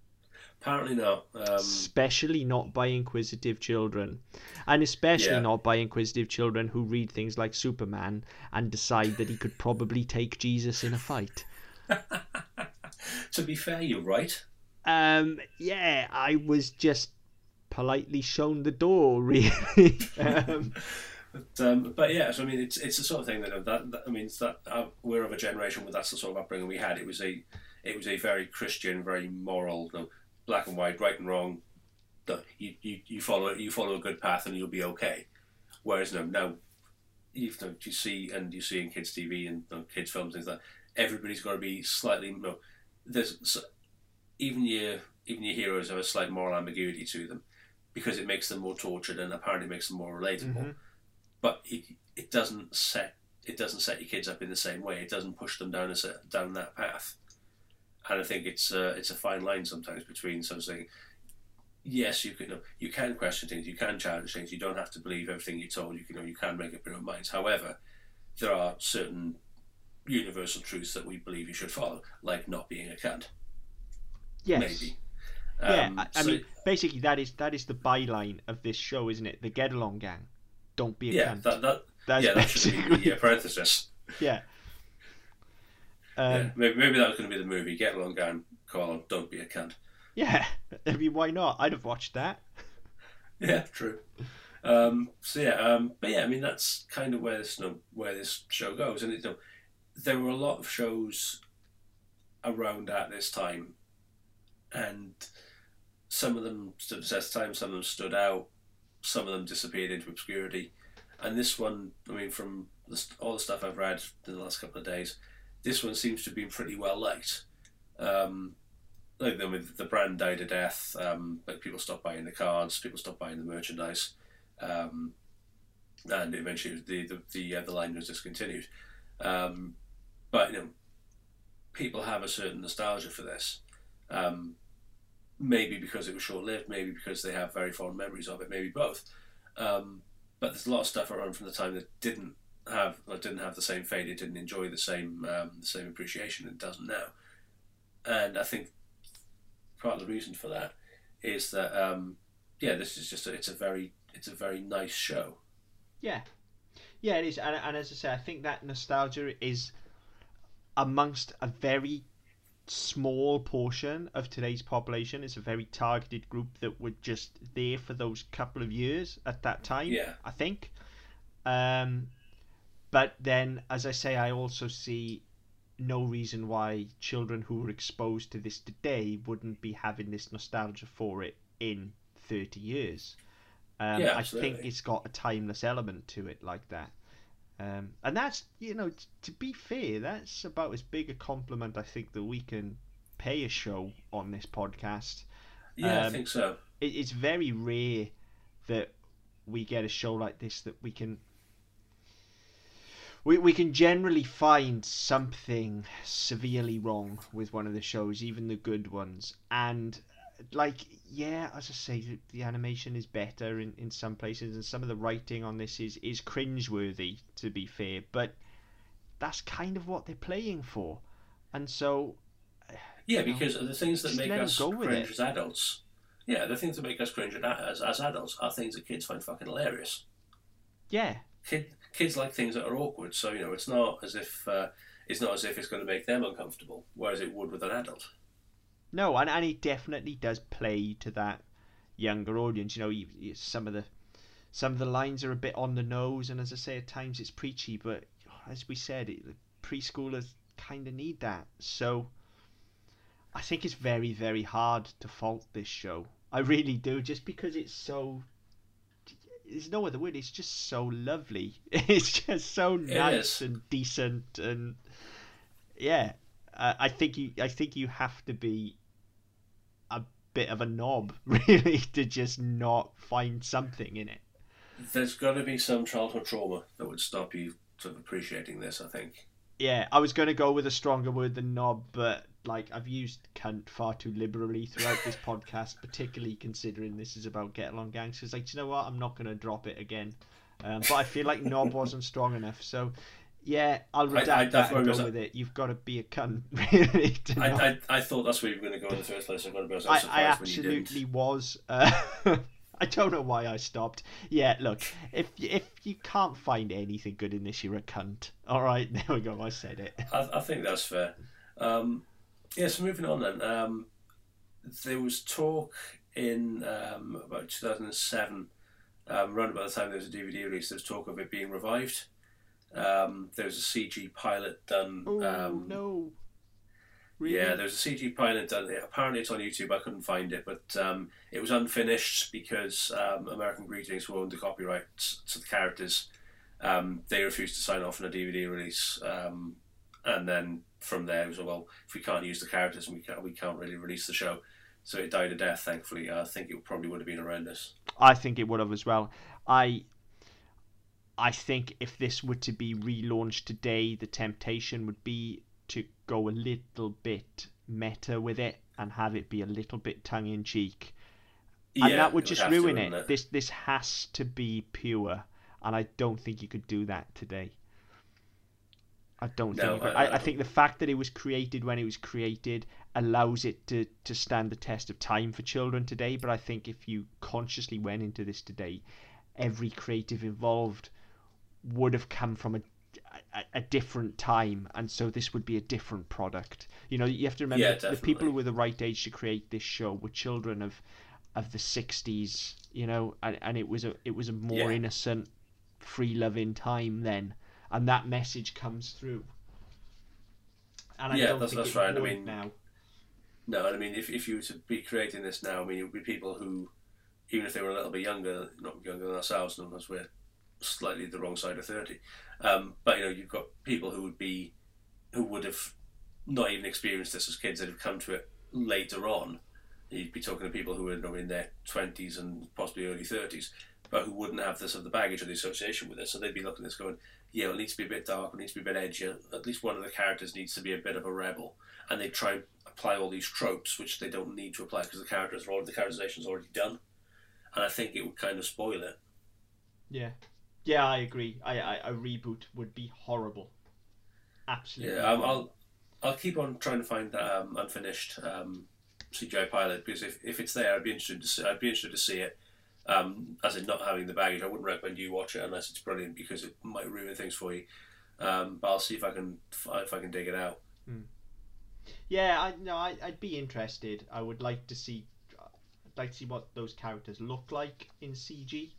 Apparently not. Um, especially not by inquisitive children and especially Yeah. not by inquisitive children who read things like superman and decide that he could probably take jesus in a fight to be fair, you're right. um yeah i was just politely shown the door really um, But, um, but yeah, so I mean, it's it's the sort of thing that that, that I mean, it's that uh, we're of a generation where that's the sort of upbringing we had. It was a it was a very Christian, very moral, you know, black and white, right and wrong. The- You, you, you follow you follow a good path and you'll be okay. Whereas now, now you, know, you see and you see in kids TV and you know, kids films things like that, everybody's got to be slightly you know, there's even your even your heroes have a slight moral ambiguity to them because it makes them more tortured and apparently makes them more relatable Mhm. but it, it doesn't set it doesn't set your kids up in the same way. It doesn't push them down a, down that path. And I think it's uh, it's a fine line sometimes between sort of saying, yes, you can you can question things, you can challenge things, you don't have to believe everything you're told. You can you, know, you can make up your own minds. However, there are certain universal truths that we believe you should follow, like not being a cunt. Yes. Maybe. Yeah, Um, I, I so- mean, basically that is that is the byline of this show, isn't it? The Get Along Gang. Don't be a cad. yeah, cunt. that, that That's yeah, that should be basically the uh, parenthesis. yeah. Um, yeah, maybe, maybe that was going to be the movie. Get along, gang, call on, don't be a cunt. yeah. I mean, why not? I'd have watched that. Yeah, true. Um, so yeah, um, but yeah, I mean that's kind of where this you know, where this show goes, and it, you know, there were a lot of shows around at this time, and some of them stood the time, some of them stood out, some of them disappeared into obscurity, and this one, I mean, from the, all the stuff I've read in the last couple of days, this one seems to have been pretty well liked. Um, like the, with the brand died a death. Um, like people stopped buying the cards, people stopped buying the merchandise, um, and eventually the the the, uh, the line was discontinued. Um, but you know, people have a certain nostalgia for this. Um, maybe because it was short lived, maybe because they have very fond memories of it, maybe both. Um, but there's a lot of stuff around from the time that didn't have or didn't have the same fate. It didn't enjoy the same um, the same appreciation. It doesn't now. And I think part of the reason for that is that um, yeah, this is just a, it's a very it's a very nice show. Yeah, yeah, it is, and, and as I say, I think that nostalgia is amongst a very small portion of today's population. It's a very targeted group that were just there for those couple of years at that time. Yeah. I think. Um, but then, as I say, I also see no reason why children who were exposed to this today wouldn't be having this nostalgia for it in 30 years. Um, Yeah, I think it's got a timeless element to it like that. Um, and that's, you know, t- to be fair, that's about as big a compliment I think that we can pay a show on this podcast. Yeah, I Um, think so. It, it's very rare that we get a show like this that we can we, we can generally find something severely wrong with one of the shows, even the good ones. And like, yeah, as I say, the, the animation is better in, in some places, and some of the writing on this is is cringeworthy, to be fair. But that's kind of what they're playing for, and so uh, Yeah, you know, because the things that make us cringe as adults. Yeah, the things that make us cringe as, as adults are things that kids find fucking hilarious. yeah, Kid, kids like things that are awkward, so you know it's not as if uh, it's not as if it's going to make them uncomfortable, whereas it would with an adult. No, and, and it definitely does play to that younger audience. You know, some of the some of the lines are a bit on the nose, and as I say, at times it's preachy. But as we said, it, the preschoolers kind of need that. So I think it's very, very hard to fault this show. I really do, just because it's so. There's no other word. It's just so lovely. It's just so nice and decent, and yeah. Uh, I think you. I think you have to be a bit of a knob, really, to just not find something in it. There's got to be some childhood trauma that would stop you sort of appreciating this. I think. Yeah, I was going to go with a stronger word than knob, but like I've used cunt far too liberally throughout this podcast, particularly considering this is about get along gangsters. Like, do you know what? I'm not going to drop it again. Um, but I feel like knob wasn't strong enough, so yeah, I'll redact I- that and go with it. You've got to be a cunt, really. I, I, I thought that's where you were going to go in the first place. I'm going to be so I, I when you didn't. absolutely was. Uh, I don't know why I stopped. Yeah, look, if if you can't find anything good in this, you're a cunt. All right, there we go. I said it. I, I think that's fair. Um, yeah, so moving on then. Um, there was talk in um, about 2007, um, around about the time there was a DVD release, there was talk of it being revived. Um, there was a CG pilot done. Oh um, no! Really? Yeah, there was a CG pilot done. Apparently, it's on YouTube. I couldn't find it, but um, it was unfinished because um, American Greetings, who owned the copyrights to the characters, um, they refused to sign off on a DVD release. And then from there, it was well, if we can't use the characters, we can't, we can't really release the show. So it died a death. Thankfully, I think it probably would have been horrendous. I think it would have as well. I I think if this were to be relaunched today, the temptation would be to go a little bit meta with it and have it be a little bit tongue in cheek. and that would it just to ruin ruin it. This this has to be pure, and I don't think you could do that today. I don't No, think. I- I, I think the fact that it was created when it was created allows it to, to stand the test of time for children today. But I think if you consciously went into this today, every creative involved would have come from a, a, a different time, and so this would be a different product. You know, you have to remember Yeah, the people who were the right age to create this show were children of of the 60s you know and, and it was a it was a more Yeah. innocent free loving time then and that message comes through and I Yeah, don't that's- think that's right. I mean, now No, and I mean, if, if you were to be creating this now, I mean, it would be people who, even if they were a little bit younger, not younger than ourselves, unless we're slightly the wrong side of 30, um, but, you know, you've got people who would be, who would have not even experienced this as kids that have come to it later on. You'd be talking to people who are you know, in their 20s and possibly early 30s, but who wouldn't have this of the baggage or the association with it. So they'd be looking at this going, yeah, well, it needs to be a bit dark, it needs to be a bit edgier. At least one of the characters needs to be a bit of a rebel. And they try and apply all these tropes, which they don't need to apply because the characters are already, the characterization's already done. And I think it would kind of spoil it. yeah yeah I agree I, I a reboot would be horrible absolutely Yeah, horrible. I'll I'll keep on trying to find that um, unfinished um, CGI pilot because if, if it's there, I'd be interested to see, I'd be interested to see it. Um, as in not having the baggage, I wouldn't recommend you watch it unless it's brilliant because it might ruin things for you. Um, but I'll see if I can if I can dig it out. Yeah, I no, I, I'd be interested. I would like to see, I'd like to see what those characters look like in CG.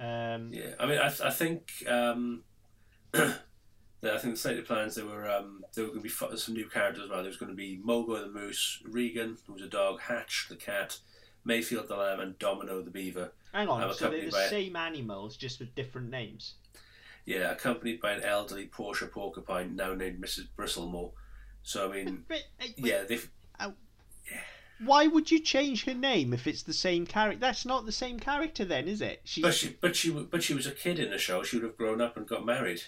Um, Yeah, I mean, I, I think um, I think the stated plans there were um, there were going to be some new characters. as Well, there was going to be Mogo the moose, Regan who was a dog, Hatch the cat, Mayfield the lamb, and Domino the beaver. hang on, so they're the same animals, just with different names. Yeah, accompanied by an elderly Portia porcupine now named Mrs. Bristlemore. So I mean, But, but yeah, they've oh. Why would you change her name if it's the same character? That's not the same character, then, is it? She's but she but she but she was a kid in the show. She would have grown up and got married.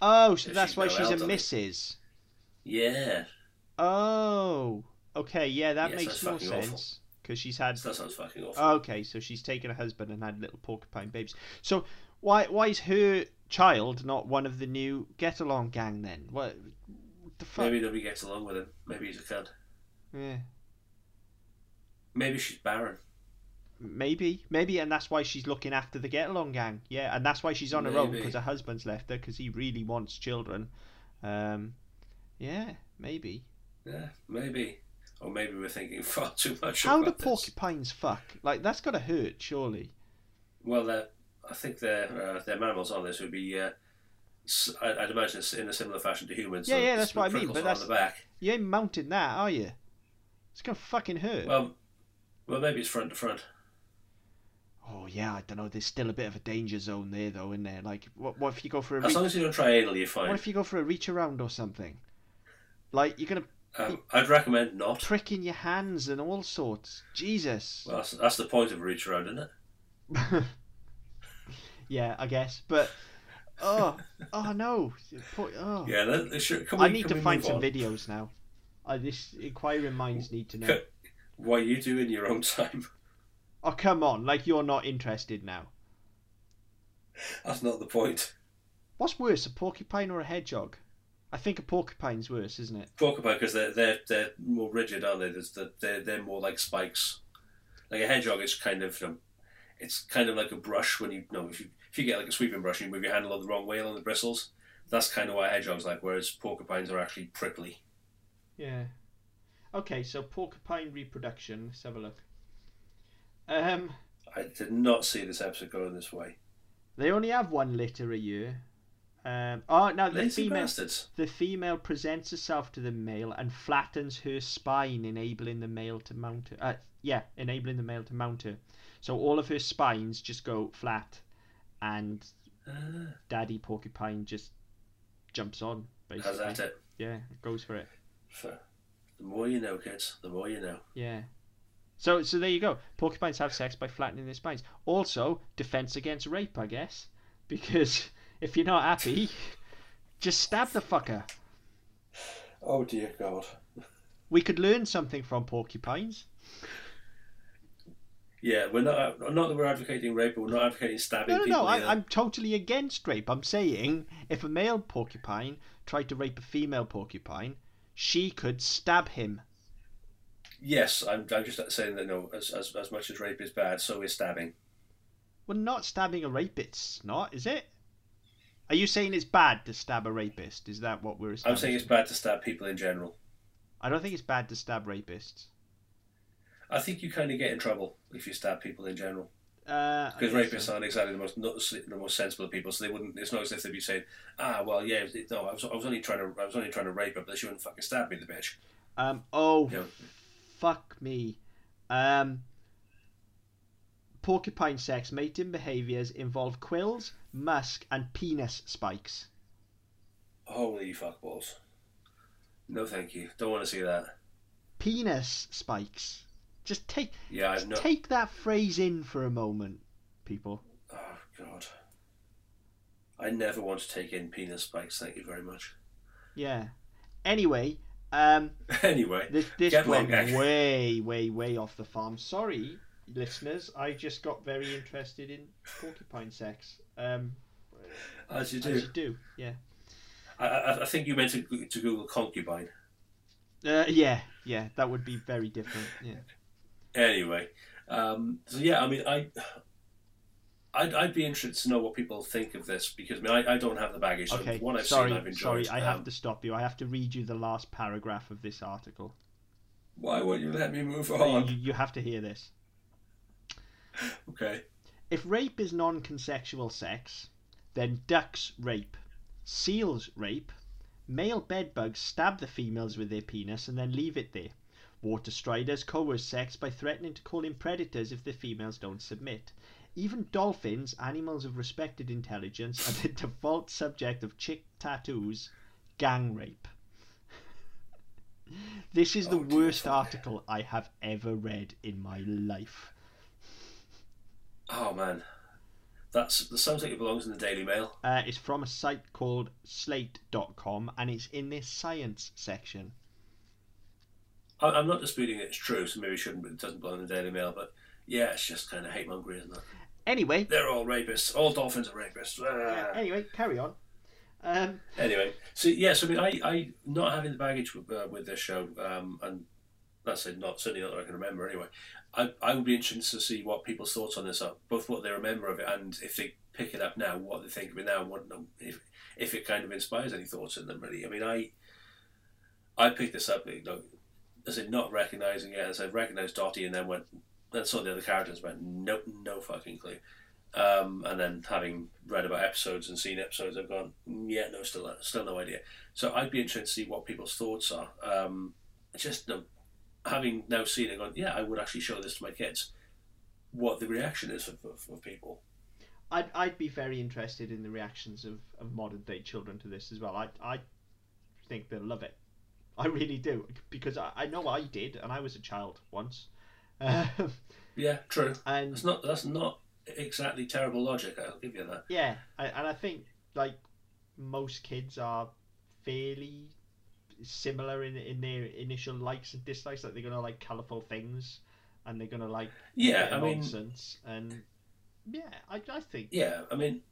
oh, so that's she's why no she's a elderly. Mrs. Yeah, Oh, okay, yeah, that Yes, makes more sense. awful. Because she's had that sounds fucking awful. Okay, so she's taken a husband and had little porcupine babes. So why why is her child not one of the new get along gang then? What, what the fuck? Maybe nobody gets along with him. Maybe he's a cunt. Yeah, Maybe she's barren. maybe, maybe, and that's why she's looking after the get along gang. Yeah, and that's why she's on her own because her husband's left her because he really wants children. Um, yeah, maybe. Yeah, maybe. Or maybe we're thinking far too much How do about this. porcupines fuck? Like that's gotta hurt, surely. Well, they're, I think their uh, their mammals on this would be. Uh, I'd imagine it's in a similar fashion to humans. Yeah, so yeah, that's what I mean, but that's- the back. You ain't mounting that, are you? It's gonna fucking hurt. Well, well, maybe it's front to front. Oh yeah, I don't know. There's still a bit of a danger zone there, though, in there. Like, what, what if you go for a As reach, long as you don't try anal, you're fine. what if you go for a reach around or something? Like you're gonna Um, I'd recommend not. Tricking your hands and all sorts. Jesus. Well, that's, that's the point of reach around, isn't it? yeah, I guess. But oh, oh no. Oh. Yeah, let- sure, can I need to find some on? videos now. I this inquiring minds need to know. What you do in your own time. Oh come on, like you're not interested now. That's not the point. What's worse, a porcupine or a hedgehog? I think a porcupine's worse, isn't it? Porcupine, because they're, they're, they're more rigid, aren't they? There's the, they're, they're more like spikes. Like a hedgehog is kind of, um, it's kind of like a brush when you, no, if you, if you get like a sweeping brush and you move your handle the wrong way along the bristles, that's kind of what a hedgehog's like, whereas porcupines are actually prickly. Yeah. Okay, so porcupine reproduction. Let's have a look. Um, I did not see this episode going this way. they only have one litter a year. Um, oh, now the Lazy female, bastards. the female presents herself to the male and flattens her spine, enabling the male to mount her. Uh, yeah, enabling the male to mount her. So all of her spines just go flat, and Ah, Daddy Porcupine just jumps on. Basically, that it? yeah, goes for it. For, the more you know, kids, the more you know. Yeah. So so there you go. Porcupines have sex by flattening their spines. Also, defense against rape, I guess, because If you're not happy, just stab the fucker. Oh dear God. We could learn something from porcupines. Yeah, we're not uh, not that we're advocating rape, but we're not advocating stabbing No, no, people. no. I'm totally against rape. I'm saying if a male porcupine tried to rape a female porcupine, she could stab him. Yes, I'm, I'm just saying that no, as, as as much as rape is bad, so is stabbing. Well, not stabbing a rapist, not is it? Are you saying it's bad to stab a rapist? Is that what we're? I'm saying it's bad to stab people in general. I don't think it's bad to stab rapists. I think you kind of get in trouble if you stab people in general Uh, because rapists so. aren't exactly the most not the most sensible people. So they wouldn't. It's not as if they'd be saying, "Ah, well, yeah, no, I was, I was only trying to I was only trying to rape her, but she wouldn't fucking stab me, the bitch." Um. Oh, You know, fuck me. Um. Porcupine sex mating behaviors involve quills, musk, and penis spikes. holy fuckballs! No, thank you. Don't want to see that. Penis spikes. Just take Yeah, just no. take that phrase in for a moment, people. Oh god. I never want to take in penis spikes. Thank you very much. Yeah. Anyway, um, anyway, this this went way, way, way off the farm. Sorry, listeners. I just got very interested in porcupine sex. Um, as you do. as you do, yeah. I, I, think you meant to, to Google concubine. Uh, yeah, yeah, that would be very different. Yeah. Anyway, um, so yeah, I mean, I, I'd, I'd be interested to know what people think of this because I mean, I, I don't have the baggage. Okay. what I've sorry, seen, sorry. I have Um, to stop you. I have to read you the last paragraph of this article. Why won't you let me move You, on? you have to hear this. Okay. If rape is non-consensual sex, then ducks rape, seals rape, male bedbugs stab the females with their penis and then leave it there. Water striders coerce sex by threatening to call in predators if the females don't submit. Even dolphins, animals of respected intelligence, are the default subject of chick tattoos, gang rape. This is the Oh, worst article I have ever read in my life. Oh man, that's that sounds like it belongs in the Daily Mail. Uh, it's from a site called slate.com and it's in this science section. I, I'm not disputing it's true, so maybe it shouldn't. but It doesn't belong in the Daily Mail, but yeah, it's just kind of hate mongering, isn't it? Anyway, They're all rapists. All dolphins are rapists. Ah. anyway, carry on. Um, Anyway, so yes, I mean, I, I not having the baggage with, uh, with this show, um, and that's not certainly not that I can remember anyway. I, I would be interested to see what people's thoughts on this are, both what they remember of it and if they pick it up now, what they think of it now, what if if it kind of inspires any thoughts in them. Really, I mean, I I picked this up, you know, as in not recognizing it, as I recognized Dotty, and then went then saw the other characters, went no, no fucking clue. Um, and then having read about episodes and seen episodes, I've gone, "Mm, yeah, no, still, still no idea. So I'd be interested to see what people's thoughts are. Um, just know, having now seen it, gone, yeah, I would actually show this to my kids. What the reaction is of, of, of people. I'd, I'd be very interested in the reactions of, of modern day children to this as well. I, I think they'll love it. I really do. Because I, I know I did, and I was a child once. Um, Yeah, true. and That's not that's not exactly terrible logic. I'll give you that. yeah, I, and I think like most kids are fairly similar in in their initial likes and dislikes. Like they're gonna like colourful things, and they're gonna like Yeah, I mean, nonsense. And yeah, I, I think Yeah, I mean,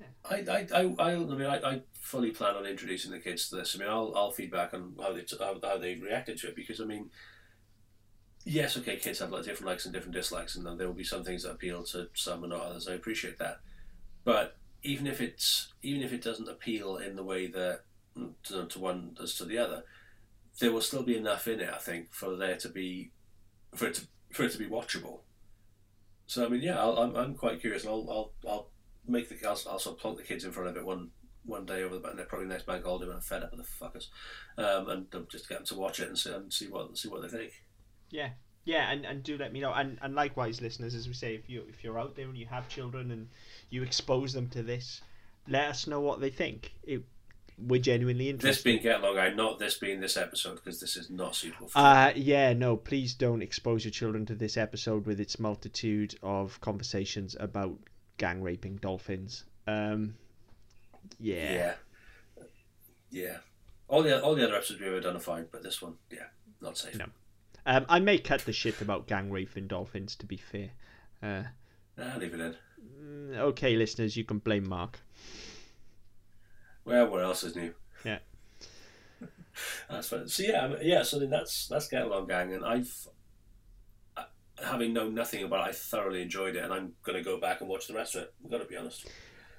Yeah. I, I, I, I, I mean, I, I fully plan on introducing the kids to this. I mean, I'll, I'll feedback on how they, how, how they reacted to it because I mean, yes, okay, kids have like different likes and different dislikes, and there will be some things that appeal to some and not others. I appreciate that, but even if it's even if it doesn't appeal in the way that to, to one as to the other, there will still be enough in it, I think, for there to be for it to for it to be watchable. So I mean, yeah, I'll, I'm I'm quite curious, and I'll I'll I'll make the I'll, I'll sort of plonk the kids in front of it one one day over the bank, probably next bank holiday when I'm fed up with the fuckers, um, and just get them to watch it and see and see what see what they think. Yeah, yeah, and, and do let me know. And and likewise, listeners, as we say, if you if you're out there and you have children and you expose them to this, let us know what they think. It, we're genuinely interested. This being Get Long Eye, not this being this episode, because this is not suitable for. Uh, yeah, no, please don't expose your children to this episode with its multitude of conversations about gang raping dolphins. Um, yeah. Yeah. Yeah. All the all the other episodes we've ever done are fine, but this one, yeah, not safe. No. Um, I may cut the shit about gang raping dolphins. To be fair. Uh, Nah, leave it in. mm, okay, listeners, you can blame Mark. Well, what else is new? Yeah. That's fine. So yeah, yeah. So then that's that's Get Along Gang, and I've having known nothing about, it, I thoroughly enjoyed it, and I'm going to go back and watch the rest of it. We've got to be honest.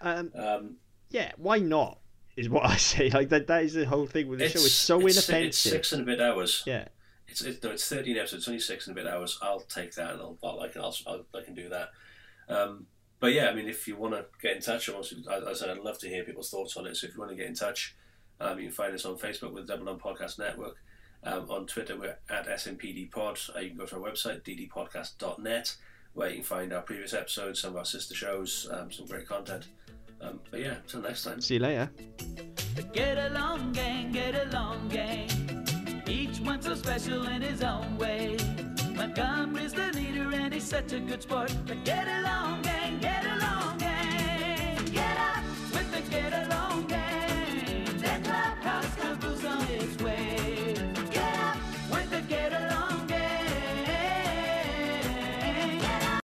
Um, Um, yeah, why not? Is what I say. Like that. That is the whole thing with the show. It's so it's, inoffensive. It's six and a bit hours. Yeah. It's, it's no, it's thirteen episodes. Only six and a bit hours. I'll take that, and I'll, I'll I can I'll, I'll, I can do that. Um, but yeah, I mean, if you want to get in touch, obviously, as I said, I'd love to hear people's thoughts on it. So if you want to get in touch, um, you can find us on Facebook with Double On Podcast Network. Um, on Twitter, we're at SMPD Pod. Uh, you can go to our website, ddpodcast.net, where you can find our previous episodes, some of our sister shows, um, some great content. Um, but yeah, until next time. See you later. Get along, gang, get along, gang. Each one so special in his own way. Montgomery's the leader and he's such a good sport. But get along, gang, get along, gang. Get up with the get along.